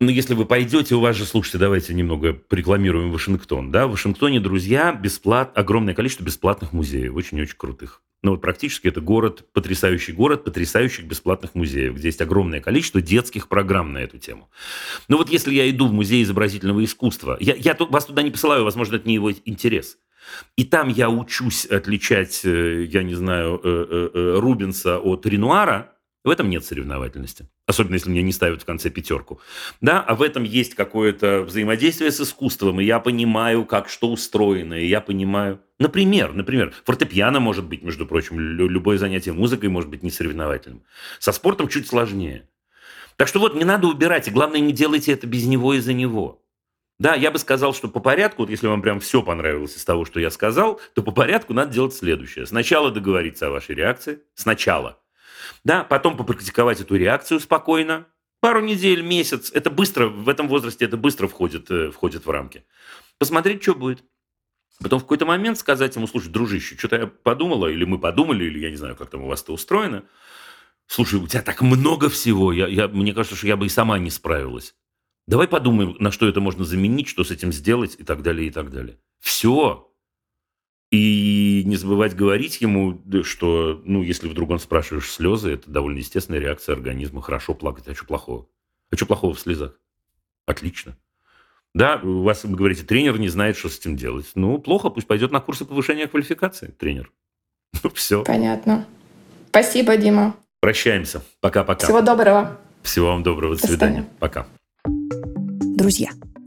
Но ну, если вы пойдете, у вас же, слушайте, давайте немного рекламируем Вашингтон. Да? В Вашингтоне, друзья, бесплат, огромное количество бесплатных музеев, очень-очень крутых. Ну вот практически это город, потрясающий город, потрясающих бесплатных музеев, где есть огромное количество детских программ на эту тему. Ну вот если я иду в музей изобразительного искусства, я, я вас туда не посылаю, возможно, это не его интерес. И там я учусь отличать, э, я не знаю, э, э, Рубенса от Ренуара, В этом нет соревновательности. Особенно, если мне не ставят в конце пятерку. Да, а в этом есть какое-то взаимодействие с искусством, и я понимаю, как что устроено, и я понимаю... Например, например, фортепиано может быть, между прочим, любое занятие музыкой может быть не соревновательным. Со спортом чуть сложнее. Так что вот, не надо убирать, и главное, не делайте это без него и за него. Да, я бы сказал, что по порядку, вот если вам прям все понравилось из того, что я сказал, то по порядку надо делать следующее. Сначала договориться о вашей реакции. Сначала да, потом попрактиковать эту реакцию спокойно, пару недель, месяц, это быстро, в этом возрасте это быстро входит, э, входит в рамки. Посмотреть, что будет. Потом в какой-то момент сказать ему, слушай, дружище, что-то я подумала, или мы подумали, или я не знаю, как там у вас это устроено. Слушай, у тебя так много всего, я, я, мне кажется, что я бы и сама не справилась. Давай подумаем, на что это можно заменить, что с этим сделать и так далее, и так далее. Все. И не забывать говорить ему, что, ну, если вдруг он спрашиваешь слезы, это довольно естественная реакция организма. Хорошо плакать, а что плохого? А что плохого в слезах? Отлично. Да, у вас, вы говорите, тренер не знает, что с этим делать. Ну, плохо, пусть пойдет на курсы повышения квалификации, тренер. Ну, все. Понятно. Спасибо, Дима. Прощаемся. Пока-пока. Всего доброго. Всего вам доброго. До, До свидания. Пока. Друзья,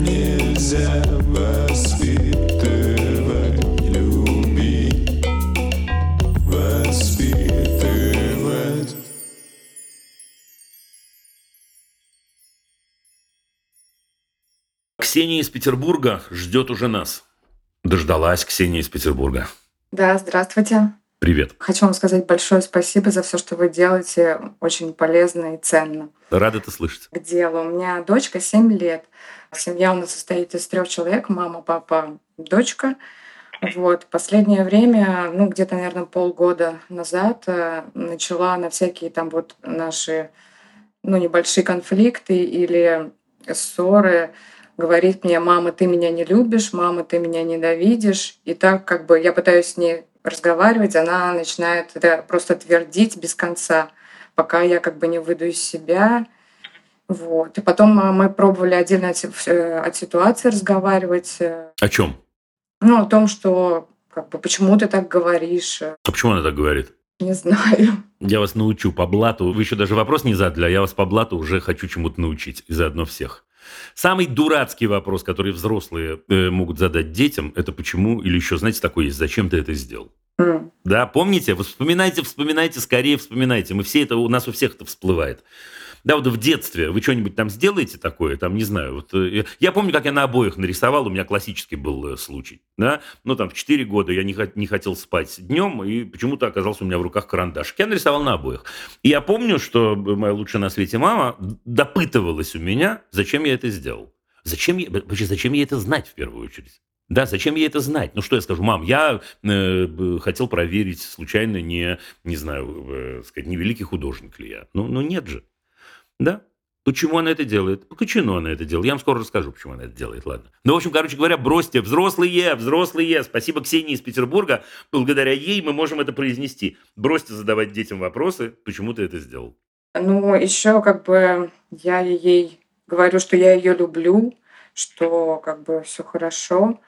нельзя воспитывать, любить, воспитывать. Ксения из Петербурга ждет уже нас. Дождалась Ксения из Петербурга. Да, здравствуйте. Привет. Хочу вам сказать большое спасибо за все, что вы делаете. Очень полезно и ценно. Рад это слышать. К делу. У меня дочка 7 лет. Семья у нас состоит из трех человек. Мама, папа, дочка. Вот. Последнее время, ну, где-то, наверное, полгода назад э, начала на всякие там вот наши, ну, небольшие конфликты или ссоры говорить мне, мама, ты меня не любишь, мама, ты меня ненавидишь. И так как бы я пытаюсь с ней разговаривать, она начинает это просто твердить без конца, пока я как бы не выйду из себя. Вот. И потом мы пробовали отдельно от, э, от ситуации разговаривать. Э. О чем? Ну, о том, что как бы, почему ты так говоришь. А почему она так говорит? Не знаю. Я вас научу по блату. Вы еще даже вопрос не задали, а я вас по блату уже хочу чему-то научить. И заодно всех. Самый дурацкий вопрос, который взрослые э, могут задать детям, это почему, или еще, знаете, такой есть, зачем ты это сделал? Mm. Да, помните? Вы вспоминайте, вспоминайте, скорее вспоминайте. Мы все это, у нас у всех это всплывает. Да, вот в детстве вы что-нибудь там сделаете такое, там, не знаю, вот, э, я помню, как я на обоих нарисовал, у меня классический был э, случай, да, ну, там, в 4 года я не, не хотел спать днем, и почему-то оказался у меня в руках карандаш. Я нарисовал на обоих. И я помню, что моя лучшая на свете мама допытывалась у меня, зачем я это сделал. Зачем, я, зачем ей это знать в первую очередь? Да, зачем ей это знать? Ну что я скажу, мам, я э, хотел проверить случайно не, не знаю, э, сказать, не великий художник ли я. Ну, ну нет же. Да? Почему она это делает? Почему она это делает? Я вам скоро расскажу, почему она это делает, ладно. Ну, в общем, короче говоря, бросьте, взрослые, взрослые. Спасибо Ксении из Петербурга. Благодаря ей мы можем это произнести. Бросьте задавать детям вопросы, почему ты это сделал. Ну, еще как бы я ей говорю, что я ее люблю, что как бы все хорошо.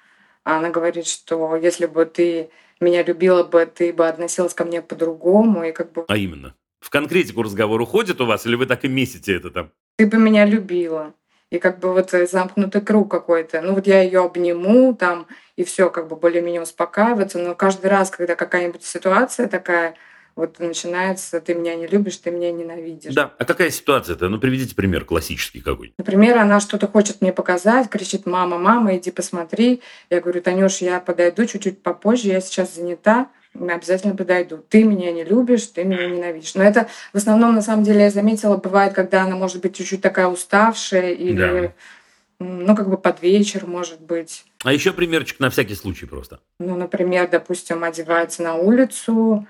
А она говорит, что если бы ты меня любила бы, ты бы относилась ко мне по-другому. И как бы... А именно? В конкретику разговор уходит у вас, или вы так и месите это там? Ты бы меня любила. И как бы вот замкнутый круг какой-то. Ну вот я ее обниму там, и все как бы более-менее успокаивается. Но каждый раз, когда какая-нибудь ситуация такая, вот начинается, ты меня не любишь, ты меня ненавидишь. Да, а какая ситуация-то? Ну, приведите пример классический какой. Например, она что-то хочет мне показать, кричит, мама, мама, иди посмотри. Я говорю, Танюш, я подойду чуть-чуть попозже, я сейчас занята обязательно подойду. Ты меня не любишь, ты меня ненавидишь. Но это в основном, на самом деле, я заметила, бывает, когда она может быть чуть-чуть такая уставшая или, да. ну, как бы под вечер, может быть. А еще примерчик на всякий случай просто. Ну, например, допустим, одевается на улицу,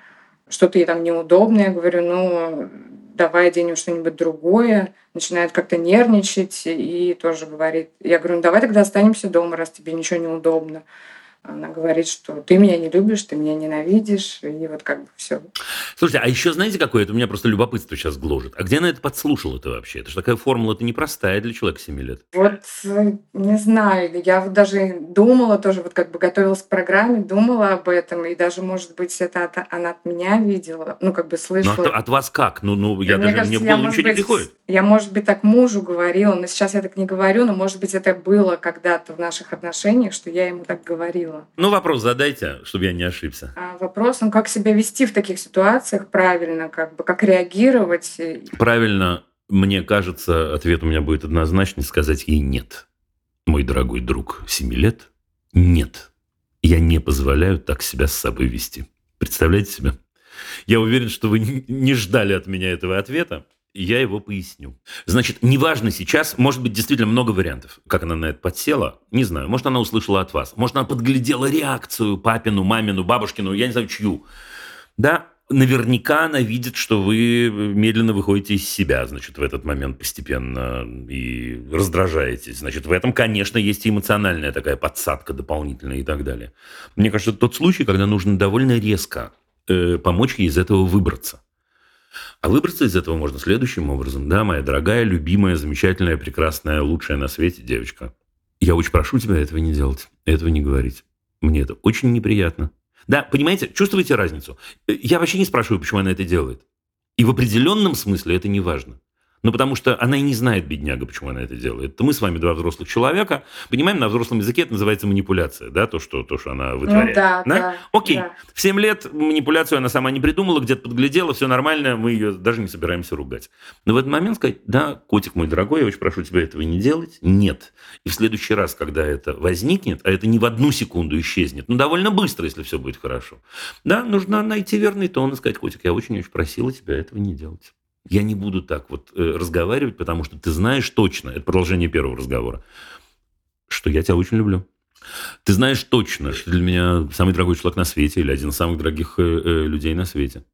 что-то ей там неудобно, я говорю, ну, давай оденем что-нибудь другое, начинает как-то нервничать и тоже говорит, я говорю, ну давай тогда останемся дома, раз тебе ничего не удобно. Она говорит, что ты меня не любишь, ты меня ненавидишь, и вот как бы все. Слушайте, а еще знаете какое? Это у меня просто любопытство сейчас гложет. А где она это подслушала это вообще? Это же такая формула, это непростая для человека 7 лет. Вот э, не знаю, я вот даже думала тоже, вот как бы готовилась к программе, думала об этом, и даже, может быть, это от- она от меня видела, ну как бы Ну, слышала. от, от вас как? Ну, ну я Мне даже, кажется, мне я, ничего не быть, приходит. Я, может быть, так мужу говорила, но сейчас я так не говорю, но, может быть, это было когда-то в наших отношениях, что я ему так говорила. Ну, вопрос задайте, чтобы я не ошибся. А вопрос, ну, как себя вести в таких ситуациях правильно, как бы, как реагировать. Правильно, мне кажется, ответ у меня будет однозначный, сказать ей «нет». Мой дорогой друг 7 лет, нет. Я не позволяю так себя с собой вести. Представляете себе? Я уверен, что вы не ждали от меня этого ответа. Я его поясню. Значит, неважно сейчас, может быть, действительно много вариантов, как она на это подсела. Не знаю, может, она услышала от вас. Может, она подглядела реакцию папину, мамину, бабушкину, я не знаю, чью. Да, наверняка она видит, что вы медленно выходите из себя, значит, в этот момент постепенно и раздражаетесь. Значит, в этом, конечно, есть и эмоциональная такая подсадка дополнительная и так далее. Мне кажется, это тот случай, когда нужно довольно резко э, помочь ей из этого выбраться. А выбраться из этого можно следующим образом. Да, моя дорогая, любимая, замечательная, прекрасная, лучшая на свете девочка. Я очень прошу тебя этого не делать, этого не говорить. Мне это очень неприятно. Да, понимаете, чувствуете разницу? Э, Я вообще не спрашиваю, почему она это делает. И в определенном смысле это не важно. Ну, потому что она и не знает, бедняга, почему она это делает. Это мы с вами два взрослых человека. Понимаем, на взрослом языке это называется манипуляция, да, то, что, то, что она вытворяет. Ну да, да. Окей. да. В 7 лет манипуляцию она сама не придумала, где-то подглядела, все нормально, мы ее даже не собираемся ругать. Но в этот момент сказать, да, котик мой дорогой, я очень прошу тебя этого не делать. Нет. И в следующий раз, когда это возникнет, а это не в одну секунду исчезнет, но довольно быстро, если все будет хорошо, да, нужно найти верный тон и сказать, котик, я очень-очень просила тебя этого не делать. Я не буду так вот э, разговаривать, потому что ты знаешь точно, это продолжение первого разговора, что я тебя очень люблю. Ты знаешь точно, что для меня самый дорогой человек на свете или один из самых дорогих э, э, людей на свете.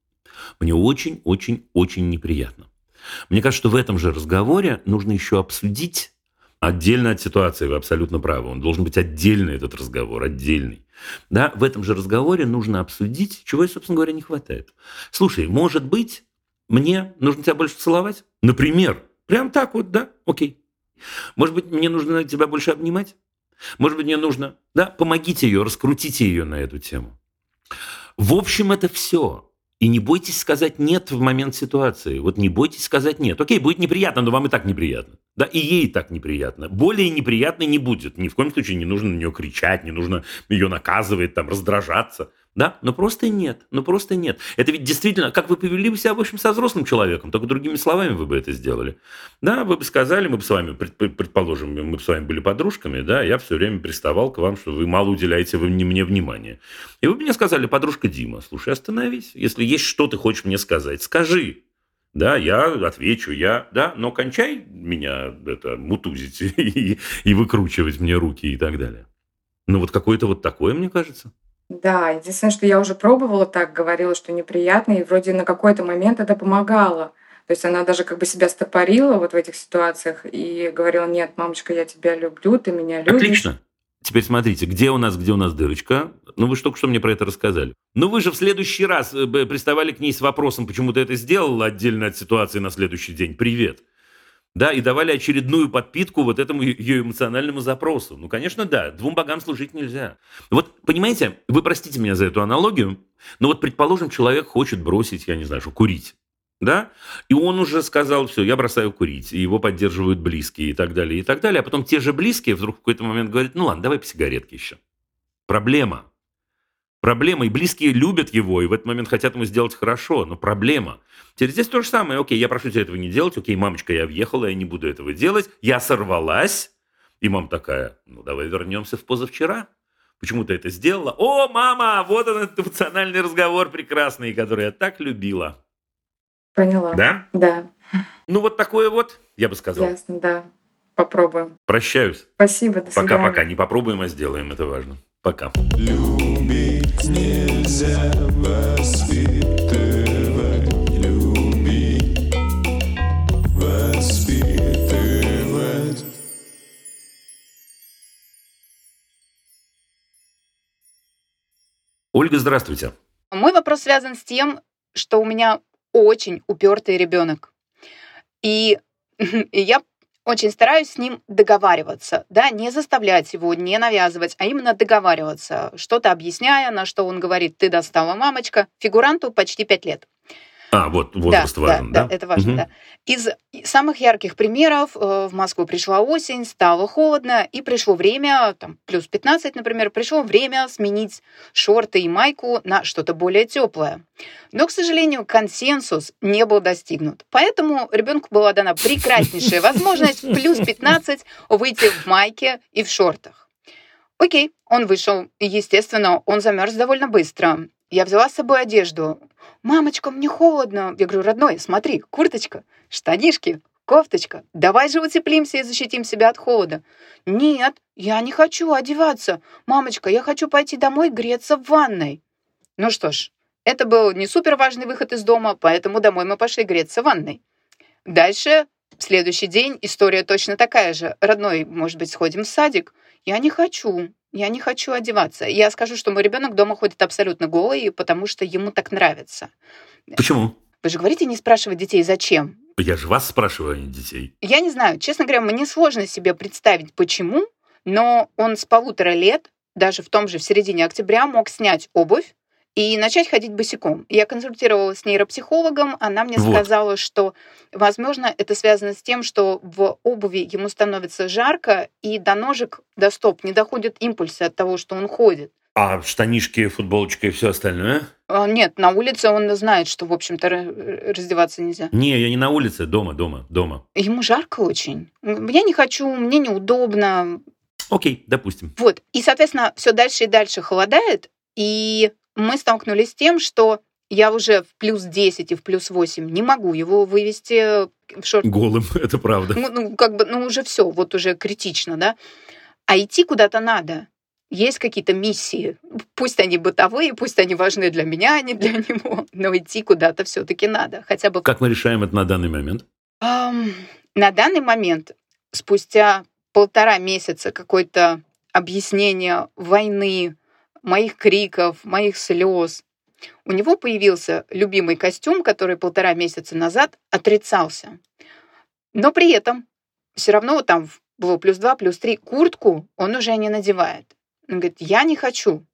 Мне очень-очень-очень неприятно. Мне кажется, что в этом же разговоре нужно еще обсудить отдельно от ситуации, вы абсолютно правы. Он должен быть отдельный, этот разговор, отдельный. Да, в этом же разговоре нужно обсудить, чего, собственно говоря, не хватает. Слушай, может быть, мне нужно тебя больше целовать? Например. Прям так вот, да? Окей. Может быть, мне нужно тебя больше обнимать? Может быть, мне нужно... Да, помогите ее, раскрутите ее на эту тему. В общем, это все. И не бойтесь сказать «нет» в момент ситуации. Вот не бойтесь сказать «нет». Окей, будет неприятно, но вам и так неприятно. Да, и ей и так неприятно. Более неприятно не будет. Ни в коем случае не нужно на нее кричать, не нужно ее наказывать, там, раздражаться. Да, но просто нет, ну просто нет. Это ведь действительно, как вы повели бы себя, в общем, со взрослым человеком, только другими словами вы бы это сделали. Да, вы бы сказали, мы бы с вами, пред- предположим, мы бы с вами были подружками, да, я все время приставал к вам, что вы мало уделяете вы мне, мне внимания. И вы бы мне сказали, подружка Дима, слушай, остановись, если есть что ты хочешь мне сказать, скажи. Да, я отвечу, я, да, но кончай меня это мутузить и, и выкручивать мне руки и так далее. Ну вот какое-то вот такое, мне кажется. Да, единственное, что я уже пробовала так, говорила, что неприятно, и вроде на какой-то момент это помогало. То есть она даже как бы себя стопорила вот в этих ситуациях и говорила, нет, мамочка, я тебя люблю, ты меня любишь. Отлично. Теперь смотрите, где у нас, где у нас дырочка? Ну, вы же только что мне про это рассказали. Ну, вы же в следующий раз э, приставали к ней с вопросом, почему ты это сделала отдельно от ситуации на следующий день. Привет. Да, и давали очередную подпитку вот этому ее эмоциональному запросу. Ну, конечно, да, двум богам служить нельзя. Вот, понимаете, вы простите меня за эту аналогию, но вот, предположим, человек хочет бросить, я не знаю, что, курить. Да? И он уже сказал, все, я бросаю курить, и его поддерживают близкие и так далее, и так далее. А потом те же близкие вдруг в какой-то момент говорят, ну ладно, давай по сигаретке еще. Проблема. Проблема, и близкие любят его, и в этот момент хотят ему сделать хорошо, но проблема. Теперь здесь то же самое. Окей, я прошу тебя этого не делать. Окей, мамочка, я въехала, я не буду этого делать. Я сорвалась. И мама такая, ну давай вернемся в позавчера. Почему ты это сделала? О, мама, вот он этот эмоциональный разговор прекрасный, который я так любила. Поняла. Да? Да, Ну вот такое вот, я бы сказал. ясно, да. Попробуем. Прощаюсь. Спасибо, до свидания. Пока-пока. Не попробуем, а сделаем. Это важно. Пока. Любить Ольга, здравствуйте. Мой вопрос связан с тем, что у меня очень упертый ребенок. И я очень стараюсь с ним договариваться, да, не заставлять его, не навязывать, а именно договариваться, что-то объясняя, на что он говорит, ты достала, мамочка. Фигуранту почти пять лет. А, вот возраст да, важен, да? да? это важно, Мгм. да. Из самых ярких примеров э, в Москву пришла осень, стало холодно, и пришло время, там, плюс 15, например, пришло время сменить шорты и майку на что-то более теплое. Но, к сожалению, консенсус не был достигнут. Поэтому ребенку была дана прекраснейшая возможность в плюс 15 выйти в майке и в шортах. Окей, он вышел, естественно, он замерз довольно быстро. Я взяла с собой одежду. «Мамочка, мне холодно!» Я говорю, родной, смотри, курточка, штанишки, кофточка. Давай же утеплимся и защитим себя от холода. Нет, я не хочу одеваться. Мамочка, я хочу пойти домой греться в ванной. Ну что ж, это был не супер важный выход из дома, поэтому домой мы пошли греться в ванной. Дальше, в следующий день, история точно такая же. Родной, может быть, сходим в садик? Я не хочу. Я не хочу одеваться. Я скажу, что мой ребенок дома ходит абсолютно голый, потому что ему так нравится. Почему? Вы же говорите не спрашивать детей, зачем? Я же вас спрашиваю, а не детей. Я не знаю, честно говоря, мне сложно себе представить, почему, но он с полутора лет, даже в том же в середине октября, мог снять обувь и начать ходить босиком. Я консультировалась с нейропсихологом, она мне Вот. сказала, что, возможно, это связано с тем, что в обуви ему становится жарко, и до ножек, до стоп не доходят импульсы от того, что он ходит. А штанишки, футболочка и все остальное? А, Нет, на улице он знает, что, в общем-то, ра- раздеваться нельзя. Не, я не на улице, дома, дома, дома. Ему жарко очень. Я не хочу, мне неудобно. Окей, допустим. Вот. И, соответственно, все дальше и дальше холодает, и мы столкнулись с тем, что я уже в плюс 10 и в плюс 8 не могу его вывести в шорт. Голым, это правда. Ну, ну, как бы, ну, уже все, вот уже критично, да. А идти куда-то надо. Есть какие-то миссии. Пусть они бытовые, пусть они важны для меня, а не для него, но идти куда-то все-таки надо. Хотя бы Как мы решаем это на данный момент? Ам, на данный момент, спустя полтора месяца какое-то объяснение войны, моих криков, моих слез, у него появился любимый костюм, который полтора месяца назад отрицался. Но при этом все равно там было плюс два, плюс три, куртку он уже не надевает. Он говорит, я не хочу.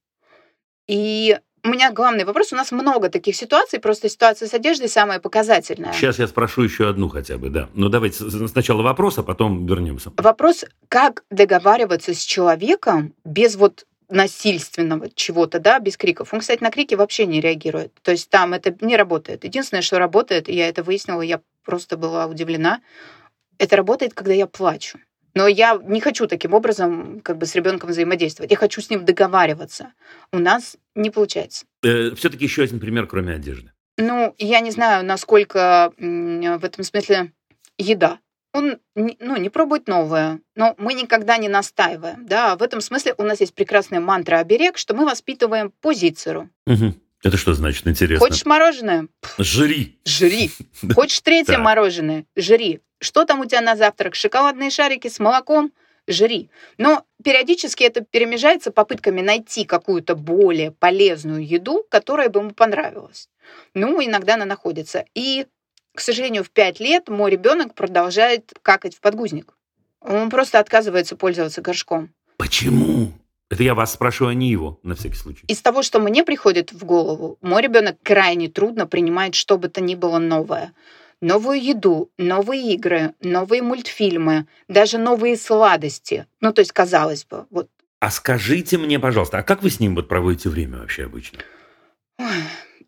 И у меня главный вопрос, у нас много таких ситуаций, просто ситуация с одеждой самая показательная. Сейчас я спрошу еще одну хотя бы, да. Ну, давайте сначала вопрос, а потом вернемся. Вопрос, как договариваться с человеком без вот насильственного чего-то, да, без криков. Он, кстати, на крики вообще не реагирует. То есть там это не работает. Единственное, что работает, и я это выяснила, я просто была удивлена, это работает, когда я плачу. Но я не хочу таким образом как бы с ребенком взаимодействовать. Я хочу с ним договариваться. У нас не получается. все-таки еще один пример, кроме одежды. Ну, я не знаю, насколько в этом смысле еда. Он ну, не пробует новое, но мы никогда не настаиваем. Да? В этом смысле у нас есть прекрасная мантра-оберег, что мы воспитываем по зицеру. Мгм. Это что значит, интересно? Хочешь мороженое? Жри. Жри. Хочешь третье мороженое? Жри. Что там у тебя на завтрак? Шоколадные шарики с молоком? Жри. Но периодически это перемежается попытками найти какую-то более полезную еду, которая бы ему понравилась. Ну, иногда она находится. И, к сожалению, в 5 лет мой ребенок продолжает какать в подгузник. Он просто отказывается пользоваться горшком. Почему? Это я вас спрашиваю, а не его, на всякий случай. Из того, что мне приходит в голову, мой ребенок крайне трудно принимает что бы то ни было новое. Новую еду, новые игры, новые мультфильмы, даже новые сладости. Ну, то есть, казалось бы, вот А скажите мне, пожалуйста, а как вы с ним вот проводите время вообще обычно? ой,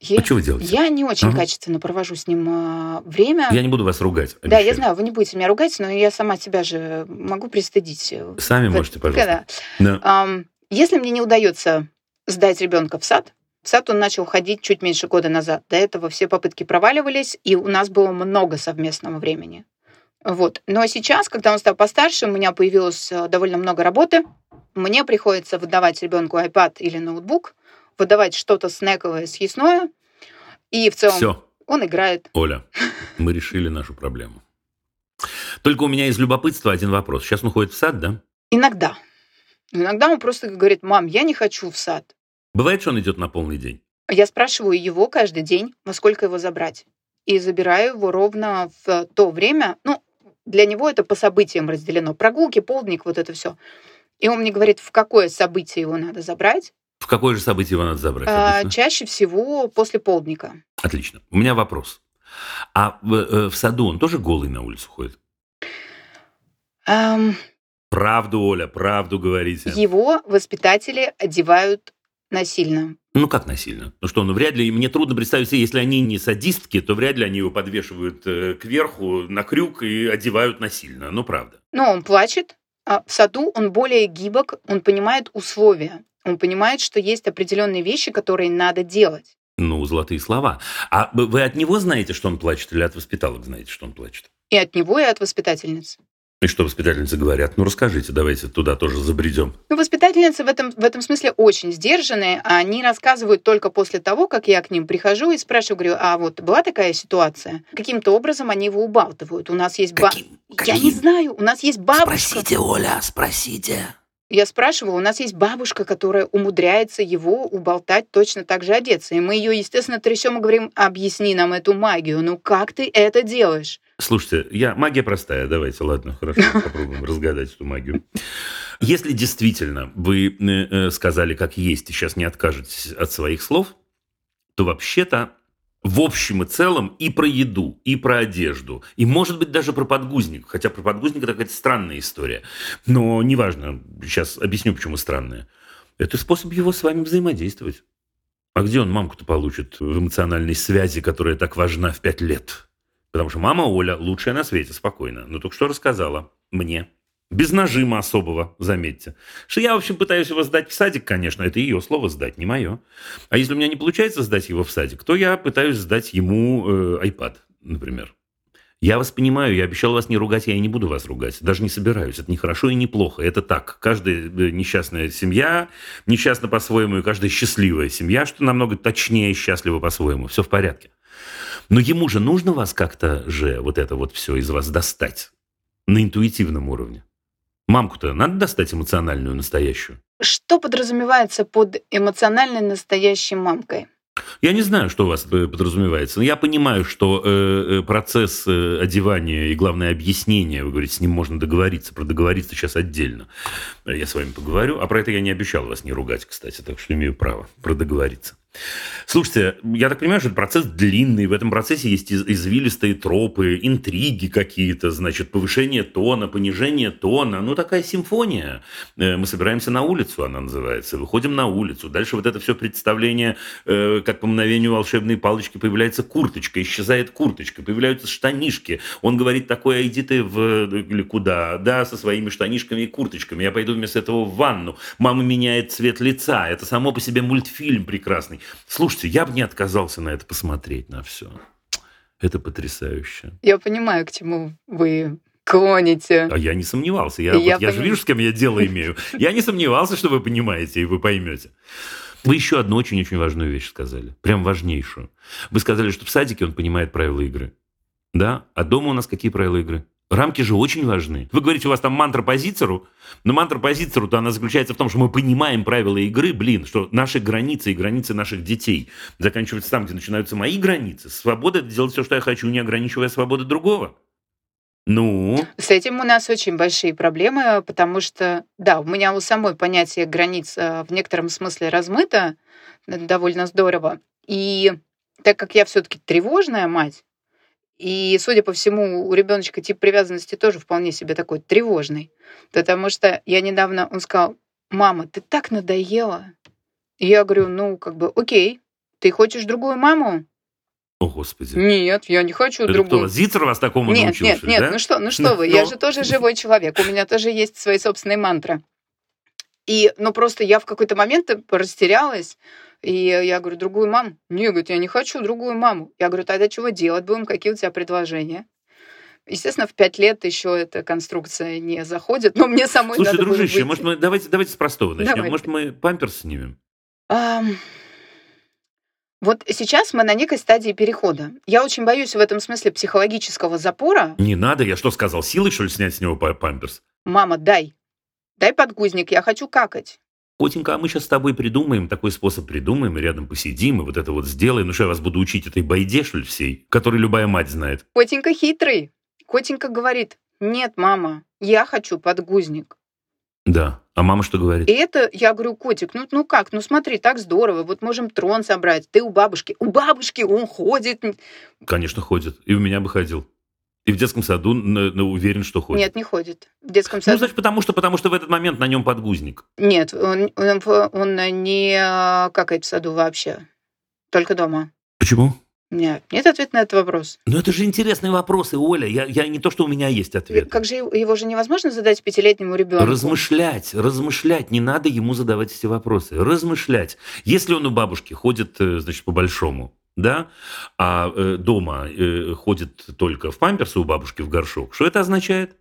я, А что вы делаете? я не очень Ага. качественно провожу с ним а, время. Я не буду вас ругать. Да, я обещаю. знаю, вы не будете меня ругать, но я сама себя же могу пристыдить. э, Сами в- можете, пожалуйста. когда- Да. Если мне не удается сдать ребенка в сад, в сад он начал ходить чуть меньше года назад. До этого все попытки проваливались, и у нас было много совместного времени. Вот. Но сейчас, когда он стал постарше, у меня появилось э, довольно много работы. Мне приходится выдавать ребенку iPad или ноутбук, выдавать что-то снековое, съестное, и в целом Все, он играет. Оля, мы решили нашу проблему. Только у меня из любопытства один вопрос. Сейчас он ходит в сад, да? Иногда. Иногда он просто говорит, мам, я не хочу в сад. Бывает, что он идет на полный день? Я спрашиваю его каждый день, во сколько его забрать. И забираю его ровно в то время. Ну, для него это по событиям разделено. Прогулки, полдник, вот это все. И он мне говорит, в какое событие его надо забрать. В какое же событие его надо забрать? А, обычно? чаще всего после полдника. Отлично. У меня вопрос. А в, э, в саду он тоже голый на улицу ходит? Ам, Правду, Оля, правду говорите. его воспитатели одевают насильно. Ну, как насильно? Ну что, ну вряд ли, мне трудно представить себе, если они не садистки, то вряд ли они его подвешивают э, кверху на крюк и одевают насильно. Ну, правда. Но он плачет, а в саду он более гибок, он понимает условия. Он понимает, что есть определенные вещи, которые надо делать. Ну, золотые слова. А вы от него знаете, что он плачет, или от воспиталок знаете, что он плачет? И от него, и от воспитательниц. И что воспитательницы говорят? Ну, расскажите, давайте туда тоже забредем. Ну, воспитательницы в этом, в этом смысле очень сдержанные. Они рассказывают только после того, как я к ним прихожу и спрашиваю, говорю, а вот была такая ситуация? Каким-то образом они его убалтывают. У нас есть... ба- Каким? Я не Каким? знаю, у нас есть бабушка. Оля, спросите. Я спрашиваю, у нас есть бабушка, которая умудряется его уболтать точно так же одеться. И мы ее, естественно, трясем и говорим, объясни нам эту магию. Ну как ты это делаешь? Слушайте, я магия простая, давайте, ладно, хорошо, попробуем разгадать эту магию. Если действительно вы э, э, сказали как есть и сейчас не откажетесь от своих слов, то вообще-то в общем и целом и про еду, и про одежду, и, может быть, даже про подгузник. Хотя про подгузник это какая-то странная история. Но неважно, сейчас объясню, почему странная. Это способ его с вами взаимодействовать. А где он мамку-то получит в эмоциональной связи, которая так важна в пять лет? Потому что мама Оля лучшая на свете, спокойно. Но только что рассказала мне. Без нажима особого, заметьте. Что я, в общем, пытаюсь его сдать в садик, конечно. Это ее слово сдать, не мое. А если у меня не получается сдать его в садик, то я пытаюсь сдать ему э, iPad, например. Я вас понимаю, я обещал вас не ругать, я и не буду вас ругать. Даже не собираюсь. Это не хорошо и не плохо. Это так. Каждая э, несчастная семья несчастна по-своему, и каждая счастливая семья, что намного точнее счастлива по-своему. Все в порядке. Но ему же нужно вас как-то же вот это вот все из вас достать на интуитивном уровне. Мамку-то надо достать эмоциональную, настоящую. Что подразумевается под эмоциональной настоящей мамкой? Я не знаю, что у вас подразумевается, но я понимаю, что э, э, процесс э, одевания и, главное, объяснения, вы говорите, с ним можно договориться, про договориться сейчас отдельно. Э, Я с вами поговорю, а про это я не обещал вас не ругать, кстати, так что имею право про договориться. Слушайте, я так понимаю, что это процесс длинный, в этом процессе есть из- извилистые тропы, интриги какие-то, значит, повышение тона, понижение тона, ну такая симфония. Э, Мы собираемся на улицу, она называется, выходим на улицу, дальше вот это все представление, э, как по мгновению волшебной палочки появляется курточка, исчезает курточка, появляются штанишки, он говорит такое, иди ты в... или куда, да, со своими штанишками и курточками, я пойду вместо этого в ванну, мама меняет цвет лица, это само по себе мультфильм прекрасный. Слушайте, я бы не отказался на это посмотреть, на все. Это потрясающе. Я понимаю, к чему вы клоните. А я не сомневался. Я, Я вот, я же понимаю. вижу, с кем я дело имею. Я не сомневался, что вы понимаете и вы поймете. Вы еще одну очень-очень важную вещь сказали. Прям важнейшую. Вы сказали, что в садике он понимает правила игры. Да? А дома у нас какие правила игры? Рамки же очень важны. Вы говорите, у вас там мантра по но мантра по Зицеру-то она заключается в том, что мы понимаем правила игры, блин, что наши границы и границы наших детей заканчиваются там, где начинаются мои границы. Свобода – это делать все, что я хочу, не ограничивая свободы другого. Ну, С этим у нас очень большие проблемы, потому что, да, у меня у самой понятие границ э, в некотором смысле размыто довольно здорово. И так как я все-таки тревожная мать, и, судя по всему, у ребеночка тип привязанности тоже вполне себе такой тревожный, потому что я недавно, он сказал, мама, ты так надоела. И я говорю, ну, как бы, окей, ты хочешь другую маму? о господи. Нет, я не хочу Это другую. кто, Зицер вас такому Нет, научил, нет, нет, да? ну что, ну что Ну, вы, я ну. же тоже живой человек, у меня тоже есть свои собственные мантры. И, ну, просто я в какой-то момент растерялась, и я говорю, другую маму? Не, говорит, я не хочу другую маму. Я говорю, тогда чего делать будем, какие у тебя предложения? Естественно, в пять лет еще эта конструкция не заходит, но мне самой Слушай, надо дружище, может, мы, давайте, давайте с простого начнем. Давай. Может, мы памперс снимем? Ам, Вот сейчас мы на некой стадии перехода. Я очень боюсь в этом смысле психологического запора. Не надо, я что сказал, силой, что ли, снять с него па- памперс? Мама, дай. Дай подгузник, я хочу какать. Котенька, а мы сейчас с тобой придумаем, такой способ придумаем, рядом посидим, и вот это вот сделаем. Ну что, я вас буду учить этой байде, что ли, всей, которую любая мать знает? Котенька хитрый. Котенька говорит, нет, мама, я хочу подгузник. Да. А мама что говорит? И это, я говорю, котик, ну, ну как, ну смотри, так здорово, вот можем трон собрать, ты у бабушки. У бабушки он ходит. Конечно, ходит. И у меня бы ходил. И в детском саду на- на- уверен, что ходит. Нет, не ходит. В детском Ну, саду. значит, потому что, потому что в этот момент на нем подгузник. Нет, он, он, он не какает в саду вообще. Только дома. Почему? Нет, нет ответа на этот вопрос. Ну, это же интересные вопросы, Оля. Я, я не то, что у меня есть ответ. Как же его же невозможно задать пятилетнему ребенку? Размышлять, размышлять. Не надо ему задавать эти вопросы. Размышлять. Если он у бабушки ходит, э, значит, по-большому, да, а э, дома э, ходит только в памперсы у бабушки в горшок, что это означает?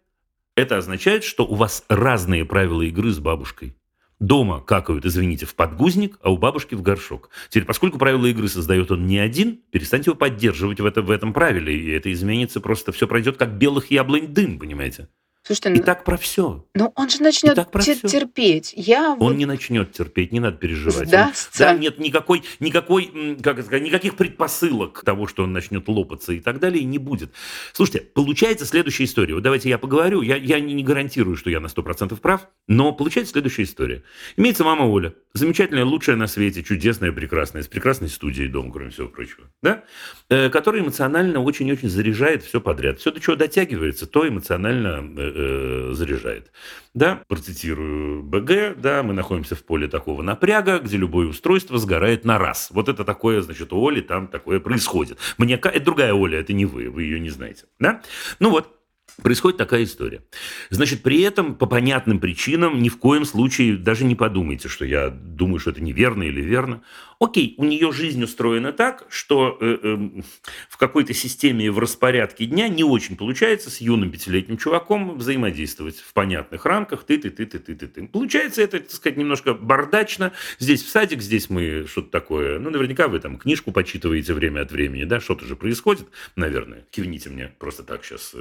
Это означает, что у вас разные правила игры с бабушкой. Дома какают, извините, в подгузник, а у бабушки в горшок. Теперь, поскольку правила игры создает он не один, перестаньте его поддерживать в, это, в этом правиле, и это изменится, просто все пройдет как белых яблонь дым, понимаете? Слушайте, И ну, так про все. ну он же начнет так про те- всё. терпеть. Я Он вот не начнет терпеть, не надо переживать. Он- сдастся. да, нет никакой, никакой, как сказать, никаких предпосылок того, что он начнет лопаться и так далее, не будет. Слушайте, получается следующая история. Вот давайте я поговорю. Я, я не, не гарантирую, что я на 100% прав, но получается следующая история. Имеется мама Оля, замечательная, лучшая на свете, чудесная, прекрасная, с прекрасной студией дома, кроме всего прочего, да? Э, которая эмоционально очень-очень заряжает все подряд. Все, до чего дотягивается, то эмоционально э, заряжает. Да, процитирую БГ, да, мы находимся в поле такого напряга, где любое устройство сгорает на раз. Вот это такое, значит, у Оли там такое происходит. Мне, это другая Оля, это не вы, вы ее не знаете, да? Ну вот, Происходит такая история. Значит, при этом по понятным причинам ни в коем случае даже не подумайте, что я думаю, что это неверно или верно. Окей, у нее жизнь устроена так, что э, эм, в какой-то системе в распорядке дня не очень получается с юным пятилетним чуваком взаимодействовать в понятных рамках. Ты, ты, ты, ты, ты, ты, ты. Получается это, так сказать, немножко бардачно. Здесь в садик, здесь мы что-то такое. Ну, наверняка вы там книжку почитываете время от времени, да, что-то же происходит, наверное. Кивните мне просто так сейчас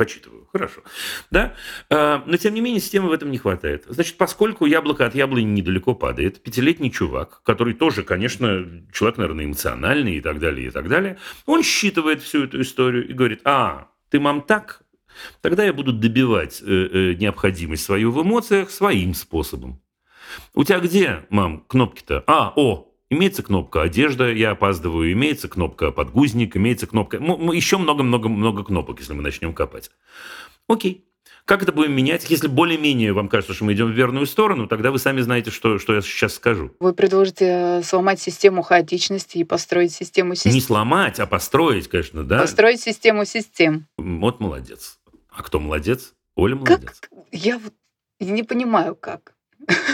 почитываю. Хорошо. Да? А, Но, тем не менее, системы в этом не хватает. Значит, поскольку яблоко от яблони недалеко падает, пятилетний чувак, который тоже, конечно, человек, наверное, эмоциональный и так далее, и так далее, он считывает всю эту историю и говорит, а, ты, мам, так? Тогда я буду добивать э, э, необходимость свою в эмоциях своим способом. У тебя где, мам, кнопки-то? А, о, Имеется кнопка одежда, я опаздываю, имеется кнопка подгузник, имеется кнопка... Еще много-много-много кнопок, если мы начнем копать. Окей. Как это будем менять? Если более-менее вам кажется, что мы идем в верную сторону, тогда вы сами знаете, что, что я сейчас скажу. Вы предложите э, сломать систему хаотичности и построить систему систем. Не сломать, а построить, конечно, да? Построить систему систем. Вот молодец. А кто молодец? Оля Как? молодец. Я вот не понимаю, как.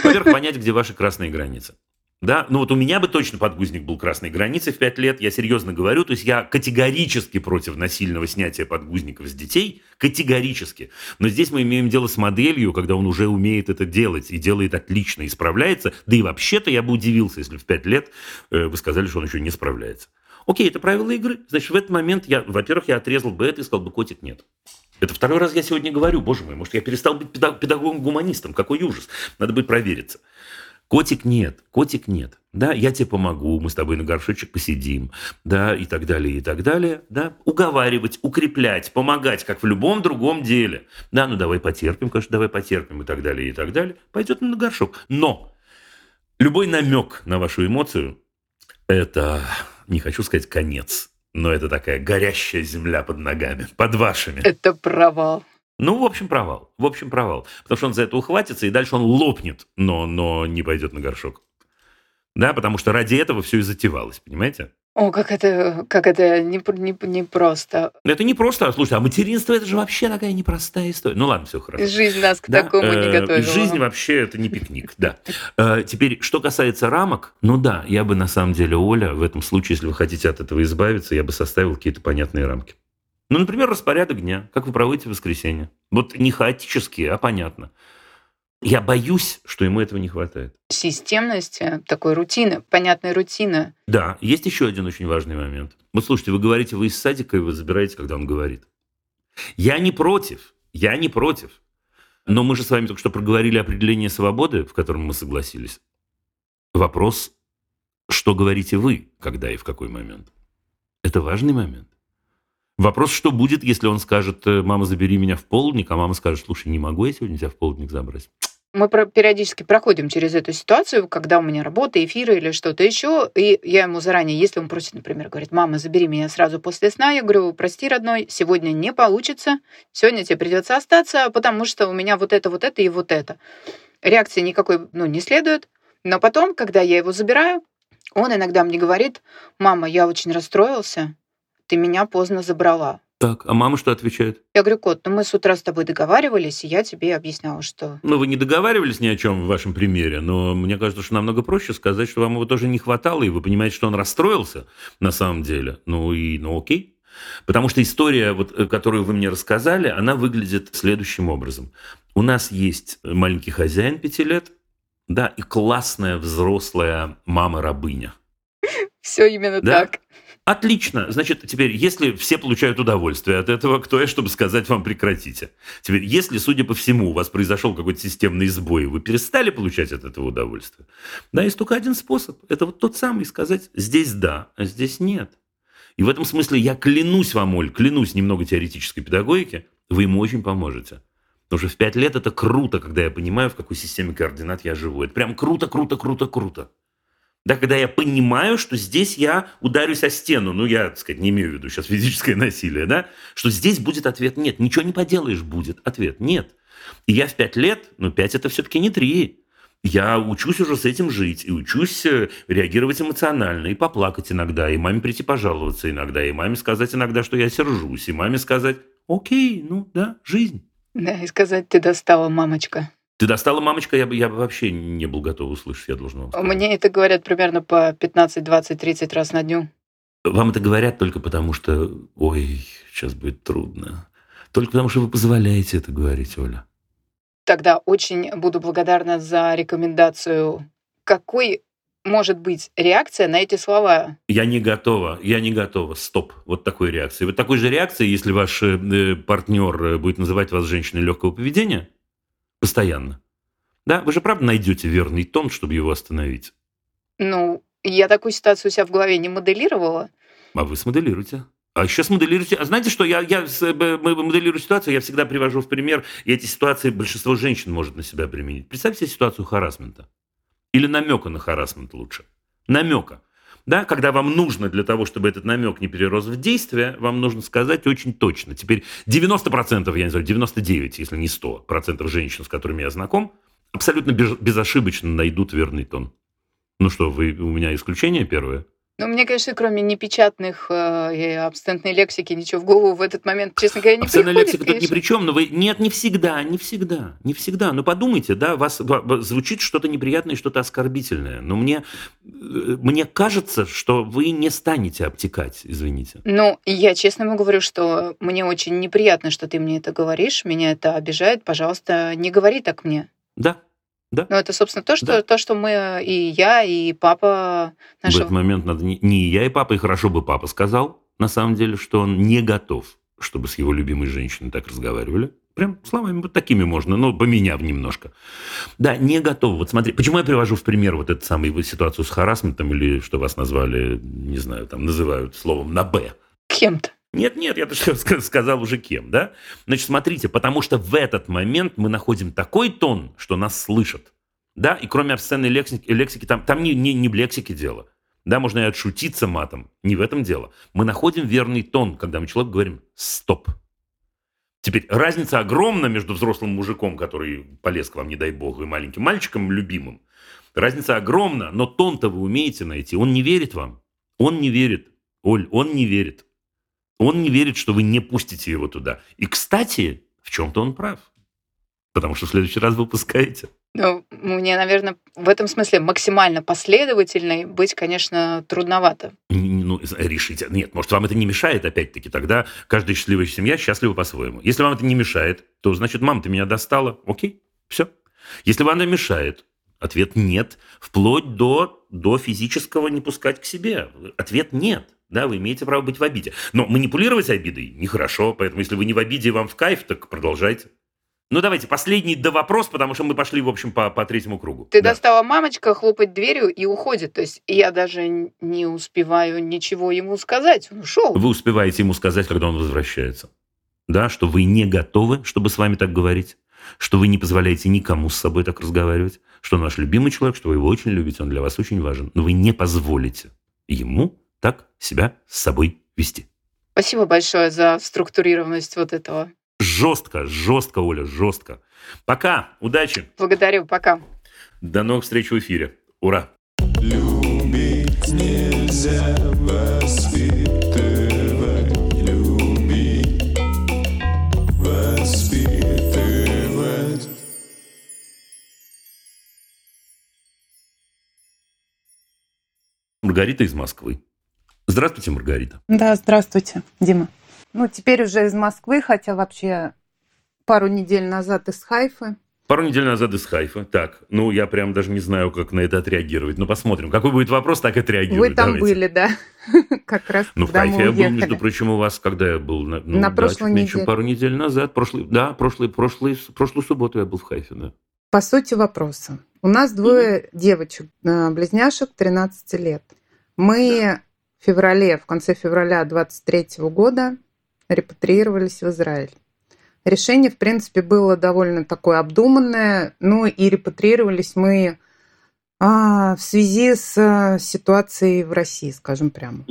Во-первых, понять, где ваши красные границы. Да, ну вот у меня бы точно подгузник был красной границей в 5 лет, я серьезно говорю, то есть я категорически против насильного снятия подгузников с детей, категорически. Но здесь мы имеем дело с моделью, когда он уже умеет это делать и делает отлично, и справляется, да и вообще-то я бы удивился, если в 5 лет э, вы сказали, что он еще не справляется. Окей, это правила игры. Значит, в этот момент я, во-первых, я отрезал бы это и сказал бы, котик, нет. Это второй раз я сегодня говорю, боже мой, может, я перестал быть педаг- педагогом-гуманистом, какой ужас. Надо будет провериться. Котик нет, котик нет. Да, я тебе помогу, мы с тобой на горшочек посидим, да, и так далее, и так далее, да. Уговаривать, укреплять, помогать, как в любом другом деле. Да, ну давай потерпим, конечно, давай потерпим, и так далее, и так далее. Пойдет на горшок. Но любой намек на вашу эмоцию – это, не хочу сказать конец, но это такая горящая земля под ногами, под вашими. Это провал. Ну, в общем, провал. В общем, провал. Потому что он за это ухватится, и дальше он лопнет, но, но не пойдет на горшок. Да, потому что ради этого все и затевалось, понимаете? О, как это, как это не, не, не просто. Это не просто, слушайте, а материнство это же вообще такая непростая история. Ну ладно, все хорошо. Жизнь нас к Да, такому не э, готовила. Жизнь вообще это не пикник, да. Э, Теперь, что касается рамок, ну да, я бы на самом деле, Оля, в этом случае, если вы хотите от этого избавиться, я бы составил какие-то понятные рамки. Ну, например, распорядок дня, как вы проводите воскресенье. Вот не хаотические, а понятно. Я боюсь, что ему этого не хватает. Системности, такой рутины, понятной рутины. Да, есть еще один очень важный момент. Вот слушайте, вы говорите, вы из садика, и вы забираете, когда он говорит. Я не против, я не против. Но мы же с вами только что проговорили определение свободы, в котором мы согласились. Вопрос, что говорите вы, когда и в какой момент. Это важный момент. Вопрос, что будет, если он скажет, «Э, мама, забери меня в полдник, а мама скажет, слушай, не могу я сегодня тебя в полдник забрать. Мы периодически проходим через эту ситуацию, когда у меня работа, эфиры или что-то еще, и я ему заранее, если он просит, например, говорит, мама, забери меня сразу после сна, я говорю, прости, родной, сегодня не получится, сегодня тебе придется остаться, потому что у меня вот это, вот это и вот это. Реакции никакой, ну, не следует, но потом, когда я его забираю, он иногда мне говорит, мама, я очень расстроился, ты меня поздно забрала. Так, а мама что отвечает? Я говорю, кот, ну мы с утра с тобой договаривались, и я тебе объясняла, что... Ну, вы не договаривались ни о чем в вашем примере, но мне кажется, что намного проще сказать, что вам его тоже не хватало, и вы понимаете, что он расстроился на самом деле. Ну и, ну окей. Потому что история, вот, э, которую вы мне рассказали, она выглядит следующим образом. У нас есть маленький хозяин пяти лет, да, и классная взрослая мама-рабыня. Все именно Да? так. Отлично. Значит, теперь, если все получают удовольствие от этого, кто я, чтобы сказать вам прекратите? Теперь, если, судя по всему, у вас произошел какой-то системный сбой, вы перестали получать от этого удовольствие, да, есть только один способ. Это вот тот самый, сказать здесь да, а здесь нет. И в этом смысле я клянусь вам, Оль, клянусь немного теоретической педагогики, вы ему очень поможете. Потому что в пять лет это круто, когда я понимаю, в какой системе координат я живу. Это прям круто, круто, круто, круто. Да, когда я понимаю, что здесь я ударюсь о стену, ну, я, так сказать, не имею в виду сейчас физическое насилие, да, что здесь будет ответ нет, ничего не поделаешь, будет ответ нет. И я в пять лет, ну, пять это все-таки не три, я учусь уже с этим жить, и учусь э, реагировать эмоционально, и поплакать иногда, и маме прийти пожаловаться иногда, и маме сказать иногда, что я сержусь, и маме сказать, окей, ну, да, жизнь. Да, и сказать, ты достала, мамочка. Ты достала, мамочка, я бы, я бы вообще не был готов услышать, я должен вам сказать. Мне это говорят примерно по 15, 20, 30 раз на дню. Вам это говорят только потому, что, ой, сейчас будет трудно. Только потому, что вы позволяете это говорить, Оля. Тогда очень буду благодарна за рекомендацию. Какой может быть реакция на эти слова? Я не готова, я не готова. Стоп. Вот такой реакции. Вот такой же реакции, если ваш э, партнер э, будет называть вас женщиной легкого поведения, постоянно. Да, вы же правда найдете верный тон, чтобы его остановить. Ну, я такую ситуацию у себя в голове не моделировала. А вы смоделируете. А еще смоделируйте. А знаете что, я, я моделирую ситуацию, я всегда привожу в пример, и эти ситуации большинство женщин может на себя применить. Представьте себе ситуацию харасмента. Или намека на харасмент лучше. Намека. Да, когда вам нужно для того, чтобы этот намек не перерос в действие, вам нужно сказать очень точно. Теперь 90%, я не знаю, 99, если не 100% женщин, с которыми я знаком, абсолютно без- безошибочно найдут верный тон. Ну что, вы, у меня исключение первое? Ну, мне, конечно, кроме непечатных э, и лексики, ничего в голову в этот момент, честно говоря, не Абсолютная приходит. лексика тут ни конечно. при чем, но вы... Нет, не всегда, не всегда, не всегда. Ну, подумайте, да, вас ва- ва- звучит что-то неприятное, что-то оскорбительное. Но мне, э, мне кажется, что вы не станете обтекать, извините. Ну, я честно ему говорю, что мне очень неприятно, что ты мне это говоришь, меня это обижает, пожалуйста, не говори так мне. Да, Ну, это, собственно, то, что, Да. то, что мы, и я, и папа в нашего... этот момент надо не, не я и папа, и хорошо бы папа сказал, на самом деле, что он не готов, чтобы с его любимой женщиной так разговаривали. Прям словами вот такими можно, но поменяв немножко. Да, не готов. Вот смотри, почему я привожу в пример вот эту самую ситуацию с харасментом или что вас назвали, не знаю, там называют словом на «б». Кем-то. Нет, нет, я ска- сказал уже кем, да? Значит, смотрите, потому что в этот момент мы находим такой тон, что нас слышат, да? И кроме обсценной лексики, лексики там, там не, не, не в лексике дело. Да, можно и отшутиться матом. Не в этом дело. Мы находим верный тон, когда мы человеку говорим «стоп». Теперь разница огромна между взрослым мужиком, который полез к вам, не дай бог, и маленьким мальчиком любимым. Разница огромна, но тон-то вы умеете найти. Он не верит вам. Он не верит. Оль, он не верит. Он не верит, что вы не пустите его туда. И, кстати, в чем-то он прав. Потому что в следующий раз вы пускаете. Ну, мне, наверное, в этом смысле максимально последовательной быть, конечно, трудновато. Ну, решите. Нет, может, вам это не мешает, опять-таки. Тогда каждая счастливая семья счастлива по-своему. Если вам это не мешает, то, значит, мама, ты меня достала. Окей, все. Если вам это мешает, ответ нет. Вплоть до, до физического не пускать к себе. Ответ нет. Да, вы имеете право быть в обиде. Но манипулировать обидой нехорошо, поэтому если вы не в обиде и вам в кайф, так продолжайте. Ну, давайте последний до вопрос, потому что мы пошли, в общем, по, по третьему кругу. Ты Да. достала мамочка, хлопать дверью и уходит. То есть я даже не успеваю ничего ему сказать. Он ушел. Вы успеваете ему сказать, когда он возвращается. Да, что вы не готовы, чтобы с вами так говорить, что вы не позволяете никому с собой так разговаривать, что он ваш любимый человек, что вы его очень любите, он для вас очень важен, но вы не позволите ему так себя с собой вести. Спасибо большое за структурированность вот этого. Жестко, жестко, Оля, жестко. Пока, удачи, Благодарю, пока. до новых встреч в эфире. Ура! Любить нельзя воспитывать, Маргарита из Москвы. Здравствуйте, Маргарита. Да, здравствуйте, Дима. Ну, теперь уже из Москвы, хотя вообще пару недель назад из Хайфы. Пару недель назад из Хайфа. Так, ну я прям даже не знаю, как на это отреагировать. Ну посмотрим. Какой будет вопрос, так и отреагирую. Вы там Давайте. были, да? Как раз, Ну, в Хайфе я был, между прочим, у вас, когда я был. На, ну, На да, прошлой меньше, неделе. пару недель назад. Прошлый, да, прошлый, прошлый, прошлую субботу я был в Хайфе, да. По сути вопроса. У нас двое девочек, э, близняшек 13 лет. Мы в феврале, в конце февраля 23 года репатриировались в Израиль. Решение, в принципе, было довольно такое обдуманное. Ну и репатриировались мы а, в связи с э, ситуацией в России, скажем прямо.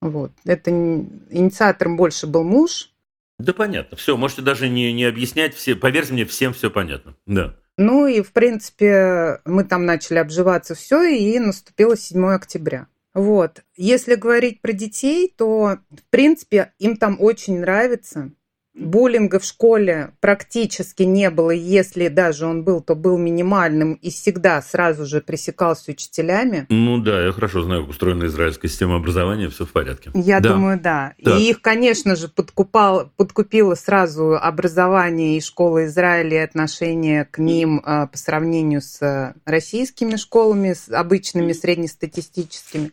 Вот. Это инициатором больше был муж, Да понятно. Все, можете даже не, не объяснять. Все, поверьте мне, всем все понятно. Да. Ну и, в принципе, мы там начали обживаться все, и наступило 7 октября. Вот. Если говорить про детей, то, в принципе, им там очень нравится. Буллинга в школе практически не было, если даже он был, то был минимальным и всегда сразу же пресекался учителями. Ну да, я хорошо знаю, как устроена израильская система образования, все в порядке. Я Да. думаю, да. Так. И их, конечно же, подкупал, подкупило сразу образование и школа Израиля и отношение к ним а, по сравнению с российскими школами, с обычными среднестатистическими.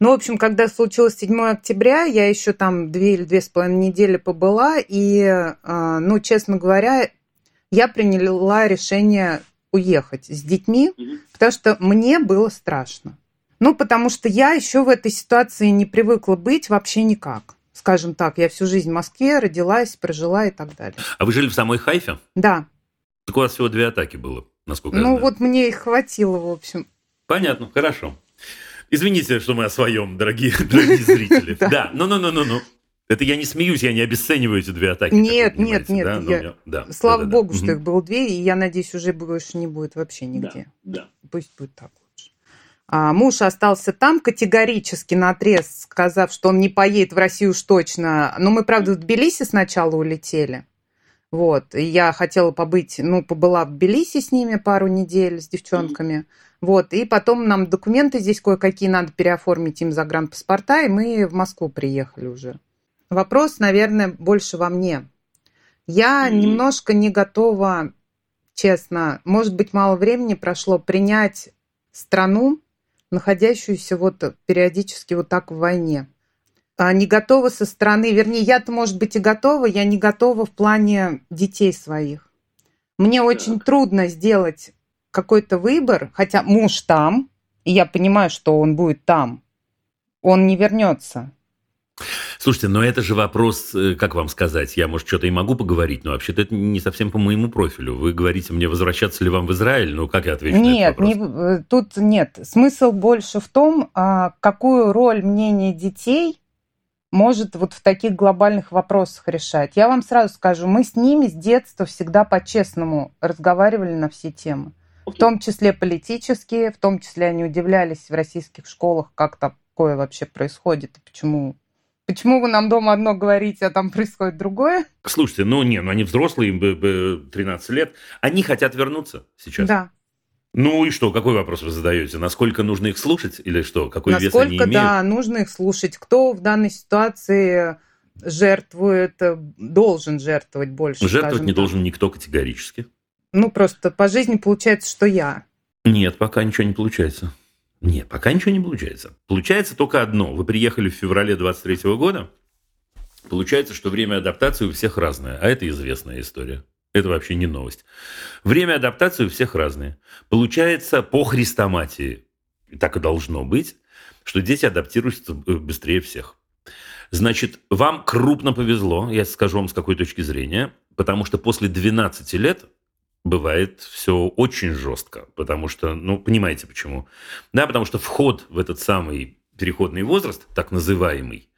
Ну, в общем, когда случилось 7 октября, я еще там две или две с половиной недели побыла, и, а, ну, честно говоря, я приняла решение уехать с детьми, потому что мне было страшно. Ну, потому что я еще в этой ситуации не привыкла быть вообще никак. Скажем так, я всю жизнь в Москве родилась, прожила и так далее. А вы жили в самой Хайфе? Да, Так у вас всего две атаки было, насколько я ну знаю. вот мне их хватило, в общем. Понятно, хорошо. Извините, что мы о своем, дорогие, дорогие зрители. Да. Да, ну-ну-ну-ну-ну. Это я не смеюсь, я не обесцениваю эти две атаки. Нет, вы нет, нет, да? Ну, я- я- да, Слава да-да-да. богу, что Мгм. их было две, и я надеюсь, уже больше не будет вообще нигде. Да, да. Пусть будет так лучше. А муж остался там категорически на отрез, сказав, что он не поедет в Россию уж точно. Но мы, правда, в Тбилиси сначала улетели. Вот. И я хотела побыть, ну, побыла в Тбилиси с ними пару недель, с девчонками. Вот. И потом нам документы здесь кое-какие надо переоформить им загранпаспорта, и мы в Москву приехали уже. Вопрос, наверное, больше во мне. Я немножко не готова, честно, может быть, мало времени прошло, принять страну, находящуюся вот периодически вот так в войне. А, Не готова со стороны, вернее, я-то, может быть, и готова, я не готова в плане детей своих. Мне очень трудно сделать какой-то выбор, хотя муж там, и я понимаю, что он будет там. Он не вернется. Слушайте, но это же вопрос, э, как вам сказать, я, может, что-то и могу поговорить, но вообще-то это не совсем по моему профилю. Вы говорите мне, возвращаться ли вам в Израиль? Ну, как я отвечу на Нет, этот вопрос? не, э, тут нет. Смысл больше в том, а, какую роль мнение детей может вот в таких глобальных вопросах решать. Я вам сразу скажу, мы с ними с детства всегда по-честному разговаривали на все темы. В том числе политические, в том числе они удивлялись в российских школах, как такое вообще происходит и почему. Почему вы нам дома одно говорите, а там происходит другое? Слушайте, ну не, ну они взрослые, им бы- бы 13 лет. Они хотят вернуться сейчас. Да. Ну и что, какой вопрос вы задаете? Насколько нужно их слушать или что? Какой вес они Насколько, имеют? да, нужно их слушать. Кто в данной ситуации жертвует, э, должен жертвовать больше. Жертвовать не так. должен никто категорически. Ну, просто по жизни получается, что я. Нет, пока ничего не получается. Нет, пока ничего не получается. Получается только одно. Вы приехали в феврале 23 года. Получается, что время адаптации у всех разное. А это известная история. Это вообще не новость. Время адаптации у всех разное. Получается по хрестоматии, так и должно быть, что дети адаптируются быстрее всех. Значит, вам крупно повезло, я скажу вам с какой точки зрения, потому что после 12 лет бывает все очень жестко, потому что, ну, понимаете почему? Да, потому что вход в этот самый переходный возраст, так называемый,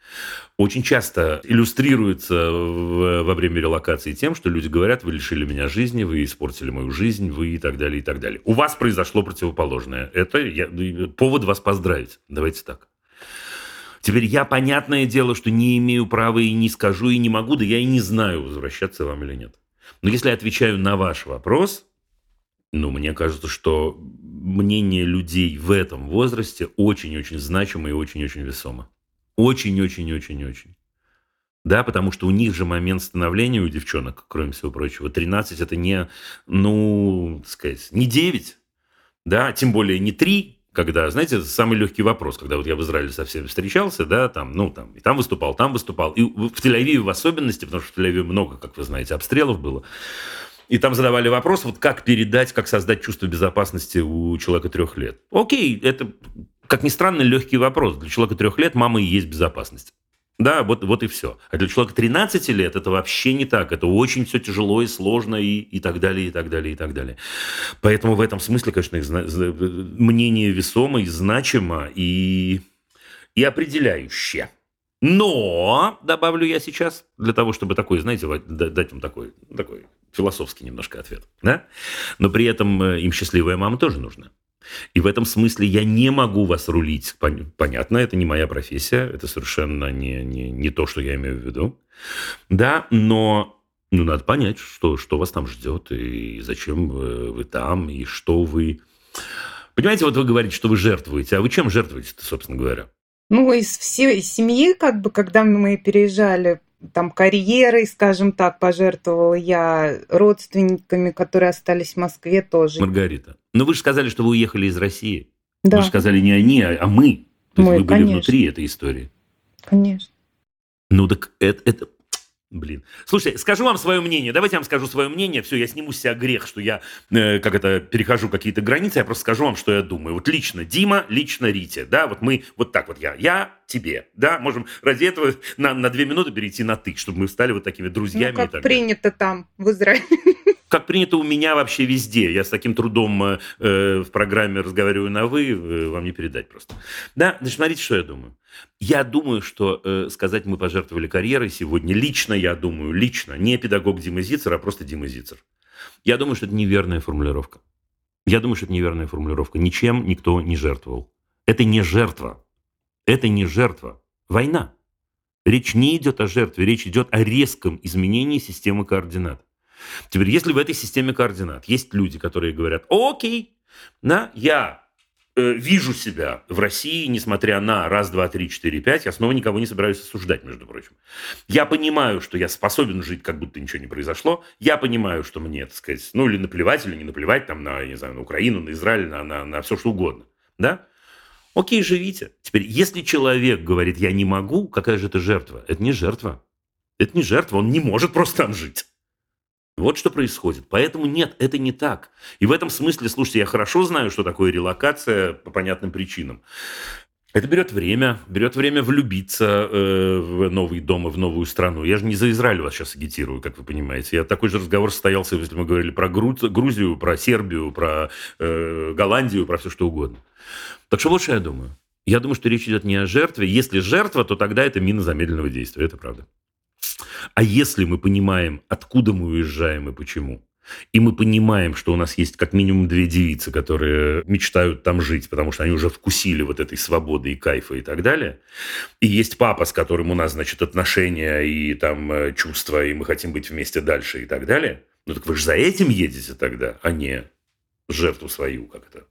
очень часто иллюстрируется во время релокации тем, что люди говорят, вы лишили меня жизни, вы испортили мою жизнь, вы и так далее, и так далее. У вас произошло противоположное. Это я, повод вас поздравить. Давайте так. Теперь я, понятное дело, что не имею права и не скажу, и не могу, да я и не знаю, возвращаться вам или нет. Но если я отвечаю на ваш вопрос, ну, мне кажется, что мнение людей в этом возрасте очень-очень значимо и очень-очень весомо. Очень-очень-очень-очень. Да, потому что у них же момент становления у девчонок, кроме всего прочего, 13 это не, ну, так сказать, не 9, да, тем более не 3, когда, знаете, самый легкий вопрос, когда вот я в Израиле со всеми встречался, да, там, ну, там, и там выступал, там выступал, и в Тель-Авиве в особенности, потому что в Тель-Авиве много, как вы знаете, обстрелов было, и там задавали вопрос, вот как передать, как создать чувство безопасности у человека трех лет. Окей, это, как ни странно, легкий вопрос. Для человека трех лет мама и есть безопасность. Да, вот, вот и все. А для человека 13 лет это вообще не так. Это очень все тяжело и сложно и, и так далее, и так далее, и так далее. Поэтому в этом смысле, конечно, их мнение весомо и значимо и, и определяющее. Но, добавлю я сейчас, для того, чтобы такой, знаете, дать вам такой, такой философский немножко ответ, да? Но при этом э, им счастливая мама тоже нужна. И в этом смысле я не могу вас рулить. Понятно, это не моя профессия, это совершенно не, не, не то, что я имею в виду. Да, но ну, надо понять, что, что вас там ждет, и зачем вы, вы там, и что вы... Понимаете, вот вы говорите, что вы жертвуете, а вы чем жертвуете собственно говоря? Ну, из всей семьи, как бы, когда мы переезжали там карьерой, скажем так, пожертвовала я родственниками, которые остались в Москве тоже. Маргарита, но вы же сказали, что вы уехали из России. Да. Вы же сказали не они, а, а мы. То мы, есть вы были конечно. внутри этой истории. Конечно. Ну так это, это, Блин. Слушайте, скажу вам свое мнение. Давайте я вам скажу свое мнение. Все, я сниму с себя грех, что я, э, как это, перехожу какие-то границы. Я просто скажу вам, что я думаю. Вот лично Дима, лично Рите. Да, вот мы, вот так вот я. Я тебе. Да, можем ради этого на, на две минуты перейти на ты, чтобы мы стали вот такими друзьями. Ну, как принято там, в Израиле как принято у меня вообще везде. Я с таким трудом э, э, в программе разговариваю на «вы», э, вам не передать просто. Да, значит, смотрите, что я думаю. Я думаю, что э, сказать «мы пожертвовали карьерой» сегодня, лично я думаю, лично, не педагог Дима Зицер, а просто Дима Зицер. Я думаю, что это неверная формулировка. Я думаю, что это неверная формулировка. Ничем никто не жертвовал. Это не жертва. Это не жертва. Война. Речь не идет о жертве, речь идет о резком изменении системы координат. Теперь, если в этой системе координат есть люди, которые говорят, окей, на, я э, вижу себя в России, несмотря на раз, два, три, четыре, пять, я снова никого не собираюсь осуждать, между прочим. Я понимаю, что я способен жить, как будто ничего не произошло. Я понимаю, что мне, так сказать, ну или наплевать, или не наплевать там на, не знаю, на Украину, на Израиль, на, на, на все что угодно. Да? Окей, живите. Теперь, если человек говорит, я не могу, какая же это жертва? Это не жертва. Это не жертва, он не может просто там жить. Вот что происходит. Поэтому нет, это не так. И в этом смысле, слушайте, я хорошо знаю, что такое релокация по понятным причинам. Это берет время, берет время влюбиться э, в новый дом и в новую страну. Я же не за Израиль вас сейчас агитирую, как вы понимаете. Я такой же разговор состоялся, если мы говорили про Грузию, про Сербию, про э, Голландию, про все что угодно. Так что что я думаю. Я думаю, что речь идет не о жертве. Если жертва, то тогда это мина замедленного действия. Это правда. А если мы понимаем, откуда мы уезжаем и почему, и мы понимаем, что у нас есть как минимум две девицы, которые мечтают там жить, потому что они уже вкусили вот этой свободы и кайфа и так далее. И есть папа, с которым у нас, значит, отношения и там э, чувства, и мы хотим быть вместе дальше и так далее. Ну так вы же за этим едете тогда, а не жертву свою, как это,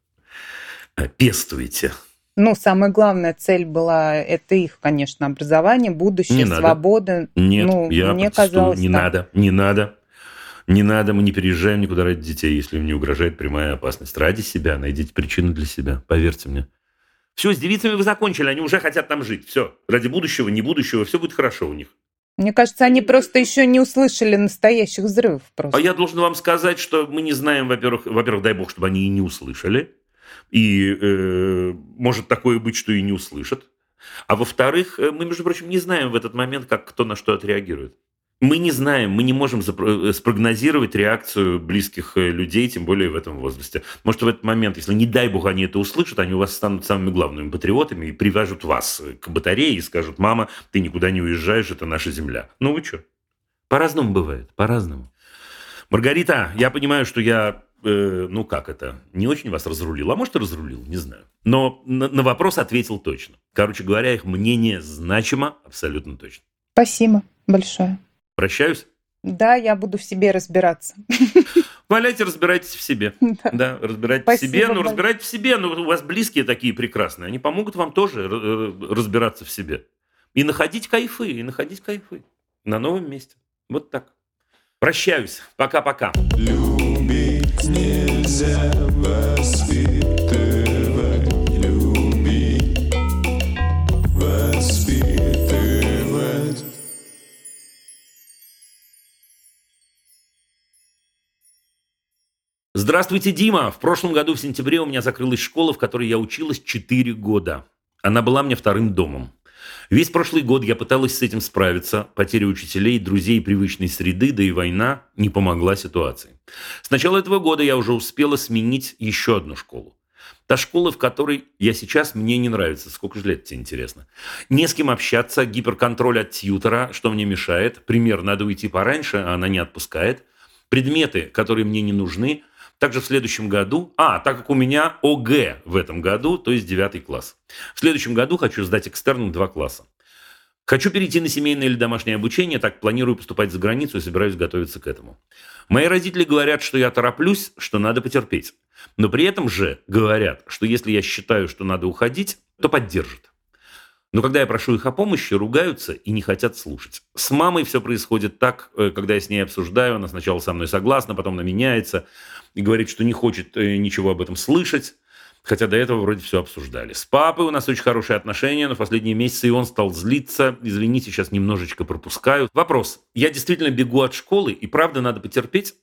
э, пестуете. Ну, самая главная цель была это их, конечно, образование, будущее, не свобода. Надо. Нет, ну, я мне казалось, не так. надо, не надо. Не надо, мы не переезжаем никуда ради детей, если им не угрожает прямая опасность. Ради себя найдите причину для себя, поверьте мне. Все, с девицами вы закончили, они уже хотят там жить. Все, ради будущего, не будущего, все будет хорошо у них. Мне кажется, они просто еще не услышали настоящих взрывов просто. А я должен вам сказать, что мы не знаем, во-первых, во-первых, дай бог, чтобы они и не услышали. И э, может такое быть, что и не услышат. А во-вторых, э, мы, между прочим, не знаем в этот момент, как кто на что отреагирует. Мы не знаем, мы не можем э, спрогнозировать реакцию близких э, людей, тем более в этом возрасте. Может, в этот момент, если, не дай бог, они это услышат, они у вас станут самыми главными патриотами и привяжут вас к батарее и скажут, мама, ты никуда не уезжаешь, это наша земля. Ну вы что? По-разному бывает, по-разному. Маргарита, я понимаю, что я, э, ну как это, не очень вас разрулил, а может и разрулил, не знаю. Но на, на вопрос ответил точно. Короче говоря, их мнение значимо абсолютно точно. Спасибо большое. Прощаюсь. Да, я буду в себе разбираться. Валяйте, разбирайтесь в себе. Да. Да, разбирайтесь Спасибо в себе. Ну, разбирайтесь в себе. Ну, у вас близкие такие прекрасные. Они помогут вам тоже р- р- разбираться в себе. И находить кайфы, и находить кайфы на новом месте. Вот так. Прощаюсь. Пока-пока. Любить нельзя воспитывать, любить, воспитывать. Здравствуйте, Дима. В прошлом году в сентябре у меня закрылась школа, в которой я училась 4 года. Она была мне вторым домом. Весь прошлый год я пыталась с этим справиться. Потеря учителей, друзей, привычной среды, да и война не помогла ситуации. С начала этого года я уже успела сменить еще одну школу. Та школа, в которой я сейчас, мне не нравится. Сколько же лет тебе интересно? Не с кем общаться, гиперконтроль от тьютера, что мне мешает. Пример, надо уйти пораньше, а она не отпускает. Предметы, которые мне не нужны. Также в следующем году, а, так как у меня ОГЭ в этом году, то есть 9 класс. В следующем году хочу сдать экстерном два класса. Хочу перейти на семейное или домашнее обучение, так планирую поступать за границу и собираюсь готовиться к этому. Мои родители говорят, что я тороплюсь, что надо потерпеть. Но при этом же говорят, что если я считаю, что надо уходить, то поддержат. Но когда я прошу их о помощи, ругаются и не хотят слушать. С мамой все происходит так, э, когда я с ней обсуждаю, она сначала со мной согласна, потом она меняется и говорит, что не хочет э, ничего об этом слышать. Хотя до этого вроде все обсуждали. С папой у нас очень хорошие отношения, но в последние месяцы и он стал злиться. Извините, сейчас немножечко пропускаю. Вопрос. Я действительно бегу от школы, и правда надо потерпеть?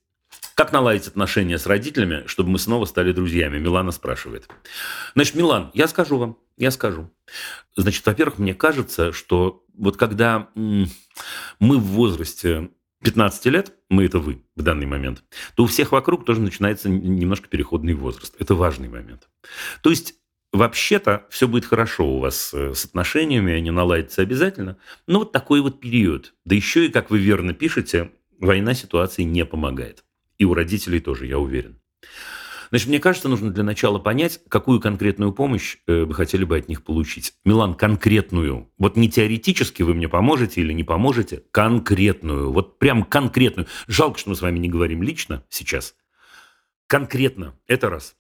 Как наладить отношения с родителями, чтобы мы снова стали друзьями? Милана спрашивает. Значит, Милан, я скажу вам, я скажу. Значит, во-первых, мне кажется, что вот когда мы в возрасте 15 лет, мы это вы в данный момент, то у всех вокруг тоже начинается немножко переходный возраст. Это важный момент. То есть Вообще-то все будет хорошо у вас э, с отношениями, они наладятся обязательно. Но вот такой вот период. Да еще и, как вы верно пишете, война ситуации не помогает. И у родителей тоже, я уверен. Значит, мне кажется, нужно для начала понять, какую конкретную помощь э, вы хотели бы от них получить. Милан, конкретную. Вот не теоретически вы мне поможете или не поможете, конкретную. Вот прям конкретную. Жалко, что мы с вами не говорим лично сейчас. Конкретно. Это раз.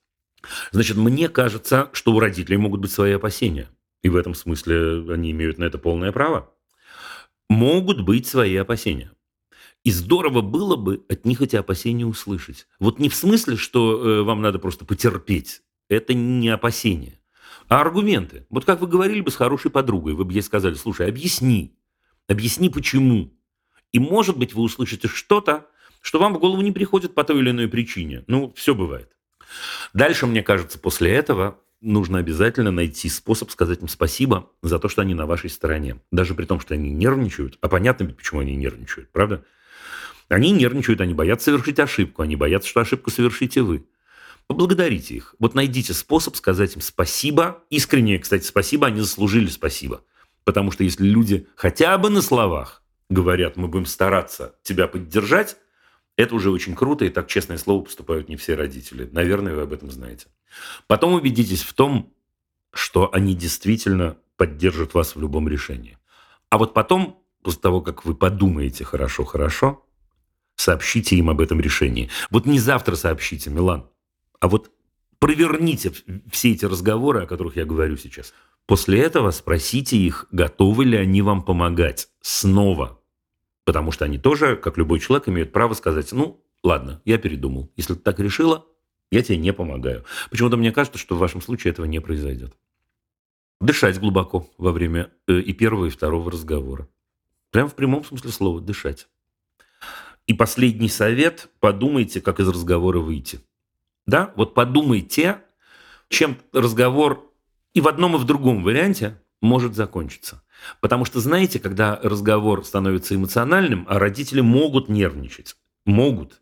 Значит, мне кажется, что у родителей могут быть свои опасения. И в этом смысле они имеют на это полное право. Могут быть свои опасения. И здорово было бы от них эти опасения услышать. Вот не в смысле, что э, вам надо просто потерпеть. Это не опасения. А аргументы. Вот как вы говорили бы с хорошей подругой, вы бы ей сказали, слушай, объясни. Объясни, почему. И, может быть, вы услышите что-то, что вам в голову не приходит по той или иной причине. Ну, все бывает. Дальше, мне кажется, после этого нужно обязательно найти способ сказать им спасибо за то, что они на вашей стороне. Даже при том, что они нервничают. А понятно ведь, почему они нервничают, правда? Они нервничают, они боятся совершить ошибку, они боятся, что ошибку совершите вы. Поблагодарите их. Вот найдите способ сказать им спасибо. Искреннее, кстати, спасибо, они заслужили спасибо. Потому что если люди хотя бы на словах говорят, мы будем стараться тебя поддержать, это уже очень круто, и так, честное слово, поступают не все родители. Наверное, вы об этом знаете. Потом убедитесь в том, что они действительно поддержат вас в любом решении. А вот потом, после того, как вы подумаете хорошо-хорошо, сообщите им об этом решении. Вот не завтра сообщите, Милан, а вот проверните все эти разговоры, о которых я говорю сейчас. После этого спросите их, готовы ли они вам помогать снова. Потому что они тоже, как любой человек, имеют право сказать, ну, ладно, я передумал. Если ты так решила, я тебе не помогаю. Почему-то мне кажется, что в вашем случае этого не произойдет. Дышать глубоко во время э, и первого, и второго разговора. Прям в прямом смысле слова дышать. И последний совет – подумайте, как из разговора выйти. Да, вот подумайте, чем разговор и в одном, и в другом варианте может закончиться. Потому что, знаете, когда разговор становится эмоциональным, а родители могут нервничать, могут,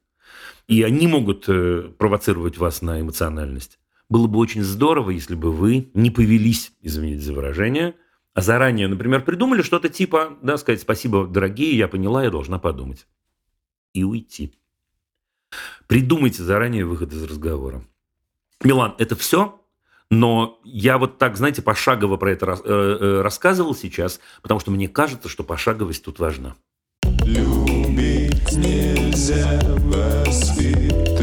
и они могут э, провоцировать вас на эмоциональность. Было бы очень здорово, если бы вы не повелись, извините за выражение, а заранее, например, придумали что-то типа, да, сказать спасибо, дорогие, я поняла, я должна подумать. И уйти. Придумайте заранее выход из разговора. Милан, это все? Но я вот так, знаете, пошагово про это э, э, рассказывал сейчас, потому что мне кажется, что пошаговость тут важна. Любить нельзя воспитывать,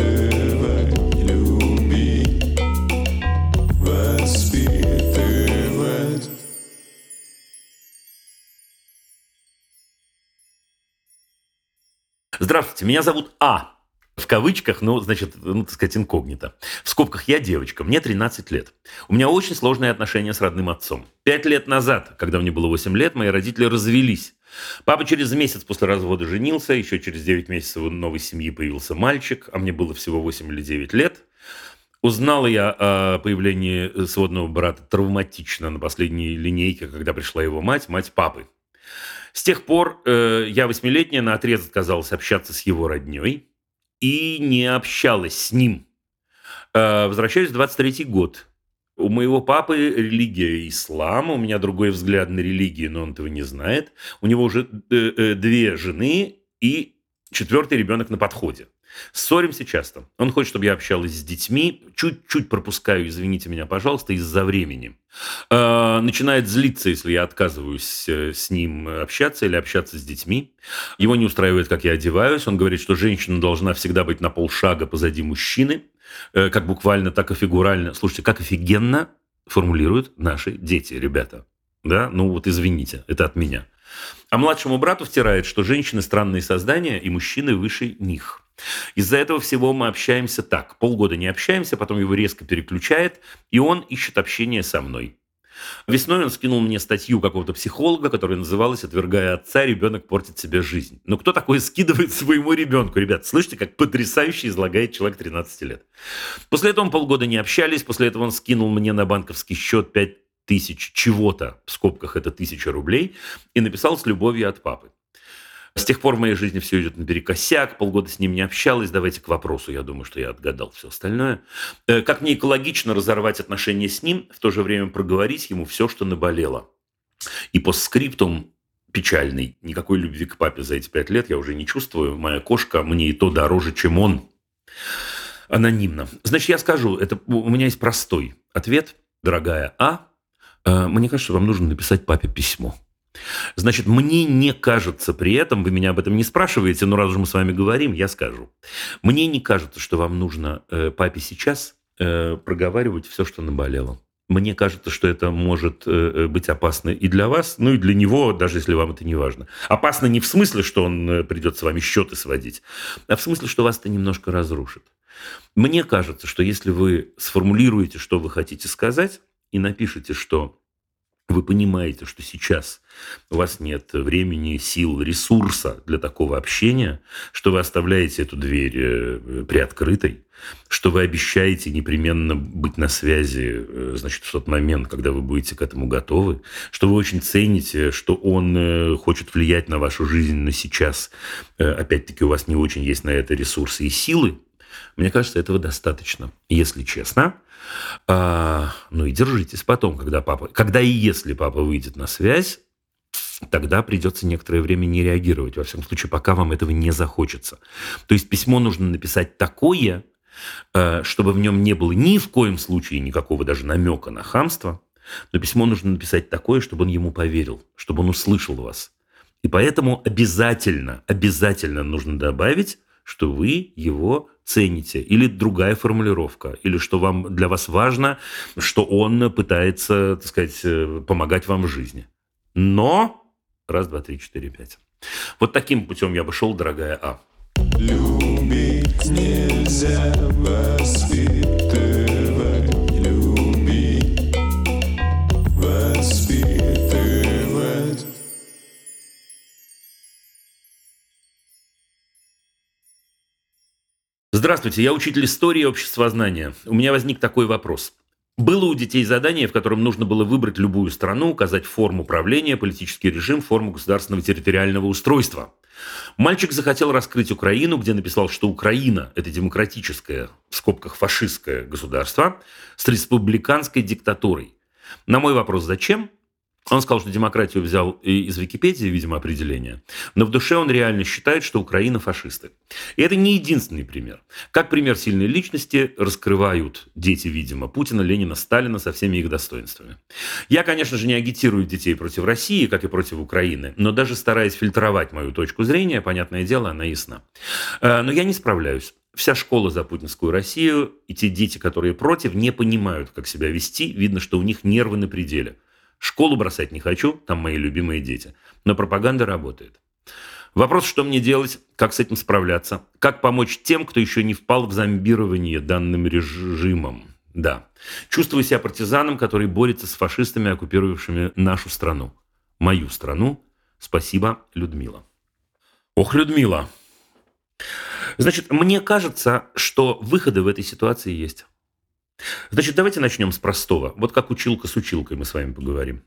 Здравствуйте, меня зовут А. В кавычках, ну, значит, ну, так сказать, инкогнито. В скобках я девочка, мне 13 лет. У меня очень сложные отношения с родным отцом. Пять лет назад, когда мне было 8 лет, мои родители развелись. Папа через месяц после развода женился, еще через 9 месяцев у новой семьи появился мальчик, а мне было всего 8 или 9 лет. Узнала я о появлении сводного брата травматично на последней линейке, когда пришла его мать, мать папы. С тех пор э, я восьмилетняя на отрез отказалась общаться с его родней и не общалась с ним. Э, возвращаюсь в 23 год. У моего папы религия ислам, у меня другой взгляд на религию, но он этого не знает. У него уже э, э, две жены и четвертый ребенок на подходе. Ссоримся часто. Он хочет, чтобы я общалась с детьми. Чуть-чуть пропускаю, извините меня, пожалуйста, из-за времени. Э, начинает злиться, если я отказываюсь э, с ним общаться или общаться с детьми. Его не устраивает, как я одеваюсь. Он говорит, что женщина должна всегда быть на полшага позади мужчины. Э, как буквально, так и фигурально. Слушайте, как офигенно формулируют наши дети, ребята. Да, ну вот извините, это от меня. А младшему брату втирает, что женщины странные создания и мужчины выше них. Из-за этого всего мы общаемся так. Полгода не общаемся, потом его резко переключает, и он ищет общение со мной. Весной он скинул мне статью какого-то психолога, которая называлась «Отвергая отца, ребенок портит себе жизнь». Но кто такое скидывает своему ребенку? Ребят, слышите, как потрясающе излагает человек 13 лет. После этого мы полгода не общались, после этого он скинул мне на банковский счет 5 тысяч чего-то, в скобках это тысяча рублей, и написал с любовью от папы. С тех пор в моей жизни все идет наперекосяк, полгода с ним не общалась. Давайте к вопросу, я думаю, что я отгадал все остальное. Э, как мне экологично разорвать отношения с ним, в то же время проговорить ему все, что наболело. И по скриптум печальный. Никакой любви к папе за эти пять лет я уже не чувствую. Моя кошка мне и то дороже, чем он. Анонимно. Значит, я скажу, это у меня есть простой ответ. Дорогая А, э, мне кажется, вам нужно написать папе письмо. Значит, мне не кажется при этом, вы меня об этом не спрашиваете, но раз уж мы с вами говорим, я скажу. Мне не кажется, что вам нужно э, папе сейчас э, проговаривать все, что наболело. Мне кажется, что это может э, э, быть опасно и для вас, ну и для него, даже если вам это не важно. Опасно не в смысле, что он э, придет с вами счеты сводить, а в смысле, что вас это немножко разрушит. Мне кажется, что если вы сформулируете, что вы хотите сказать, и напишите, что вы понимаете, что сейчас у вас нет времени, сил, ресурса для такого общения, что вы оставляете эту дверь э, приоткрытой, что вы обещаете непременно быть на связи, э, значит, в тот момент, когда вы будете к этому готовы, что вы очень цените, что он э, хочет влиять на вашу жизнь на сейчас. Опять-таки, у вас не очень есть на это ресурсы и силы. Мне кажется, этого достаточно. Если честно, а, ну и держитесь потом, когда папа, когда и если папа выйдет на связь, тогда придется некоторое время не реагировать, во всяком случае, пока вам этого не захочется. То есть письмо нужно написать такое, э, чтобы в нем не было ни в коем случае никакого даже намека на хамство, но письмо нужно написать такое, чтобы он ему поверил, чтобы он услышал вас. И поэтому обязательно, обязательно нужно добавить, что вы его цените, или другая формулировка, или что вам для вас важно, что он пытается, так сказать, э, помогать вам в жизни. Но раз, два, три, четыре, пять. Вот таким путем я бы шел, дорогая А. Любить нельзя воспитывать, Здравствуйте, я учитель истории и обществознания. У меня возник такой вопрос. Было у детей задание, в котором нужно было выбрать любую страну, указать форму правления, политический режим, форму государственного территориального устройства. Мальчик захотел раскрыть Украину, где написал, что Украина – это демократическое, в скобках фашистское государство с республиканской диктатурой. На мой вопрос «Зачем?» Он сказал, что демократию взял из Википедии, видимо, определение, но в душе он реально считает, что Украина фашисты. И это не единственный пример. Как пример сильной личности раскрывают дети, видимо, Путина, Ленина, Сталина со всеми их достоинствами. Я, конечно же, не агитирую детей против России, как и против Украины, но даже стараясь фильтровать мою точку зрения, понятное дело, она ясна. Э, но я не справляюсь. Вся школа за путинскую Россию и те дети, которые против, не понимают, как себя вести. Видно, что у них нервы на пределе. Школу бросать не хочу, там мои любимые дети. Но пропаганда работает. Вопрос, что мне делать, как с этим справляться, как помочь тем, кто еще не впал в зомбирование данным режимом. Да, чувствую себя партизаном, который борется с фашистами, оккупировавшими нашу страну. Мою страну. Спасибо, Людмила. Ох, Людмила. Значит, мне кажется, что выходы в этой ситуации есть. Значит, давайте начнем с простого. Вот как училка с училкой мы с вами поговорим.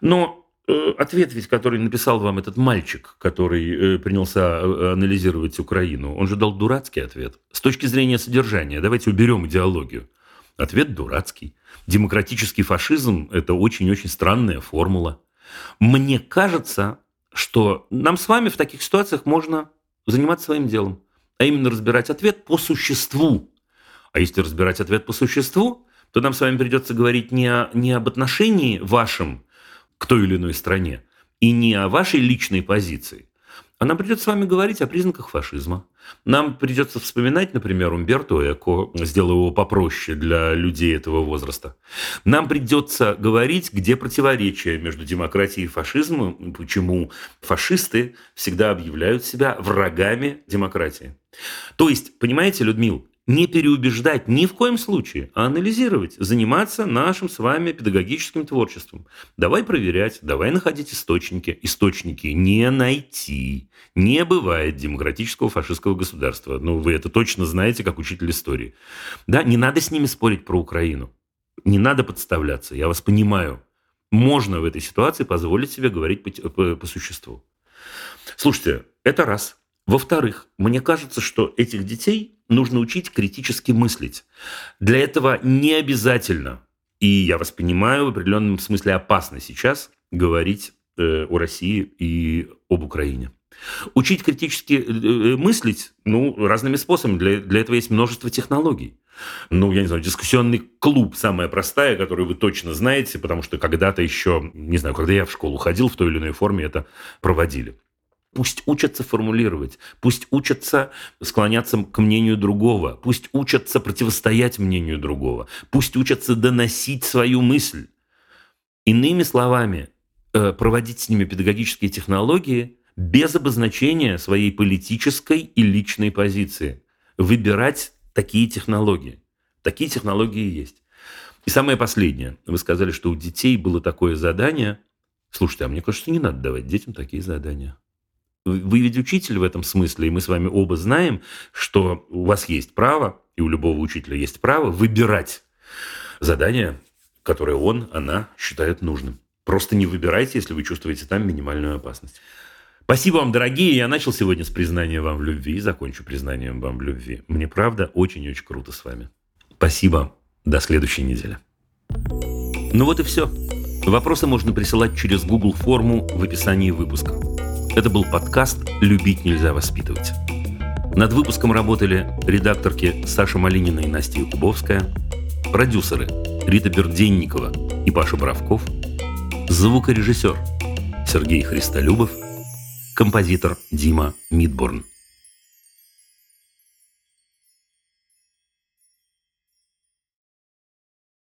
Но э, ответ ведь, который написал вам этот мальчик, который э, принялся э, анализировать Украину, он же дал дурацкий ответ. С точки зрения содержания, давайте уберем идеологию. Ответ дурацкий. Демократический фашизм – это очень-очень странная формула. Мне кажется, что нам с вами в таких ситуациях можно заниматься своим делом, а именно разбирать ответ по существу а если разбирать ответ по существу, то нам с вами придется говорить не, о, не об отношении вашем к той или иной стране и не о вашей личной позиции, а нам придется с вами говорить о признаках фашизма. Нам придется вспоминать, например, Умберто Эко, сделал его попроще для людей этого возраста. Нам придется говорить, где противоречие между демократией и фашизмом, почему фашисты всегда объявляют себя врагами демократии. То есть, понимаете, Людмил, не переубеждать ни в коем случае, а анализировать, заниматься нашим с вами педагогическим творчеством. Давай проверять, давай находить источники. Источники не найти. Не бывает демократического фашистского государства. Ну, вы это точно знаете, как учитель истории. Да, не надо с ними спорить про Украину. Не надо подставляться, я вас понимаю. Можно в этой ситуации позволить себе говорить по, по, по существу. Слушайте, это раз. Во-вторых, мне кажется, что этих детей нужно учить критически мыслить. Для этого не обязательно, и я вас понимаю, в определенном смысле опасно сейчас говорить э, о России и об Украине. Учить критически э, э, мыслить ну, разными способами. Для, для этого есть множество технологий. Ну, я не знаю, дискуссионный клуб самая простая, которую вы точно знаете, потому что когда-то еще, не знаю, когда я в школу ходил, в той или иной форме это проводили. Пусть учатся формулировать, пусть учатся склоняться к мнению другого, пусть учатся противостоять мнению другого, пусть учатся доносить свою мысль. Иными словами, э, проводить с ними педагогические технологии без обозначения своей политической и личной позиции. Выбирать такие технологии. Такие технологии есть. И самое последнее. Вы сказали, что у детей было такое задание. Слушайте, а мне кажется, не надо давать детям такие задания. Вы ведь учитель в этом смысле, и мы с вами оба знаем, что у вас есть право, и у любого учителя есть право выбирать задание, которое он, она считает нужным. Просто не выбирайте, если вы чувствуете там минимальную опасность. Спасибо вам, дорогие. Я начал сегодня с признания вам в любви и закончу признанием вам в любви. Мне правда очень-очень круто с вами. Спасибо. До следующей недели. Ну вот и все. Вопросы можно присылать через Google форму в описании выпуска. Это был подкаст «Любить нельзя воспитывать». Над выпуском работали редакторки Саша Малинина и Настя Якубовская, продюсеры Рита Берденникова и Паша Боровков, звукорежиссер Сергей Христолюбов, композитор Дима Мидборн.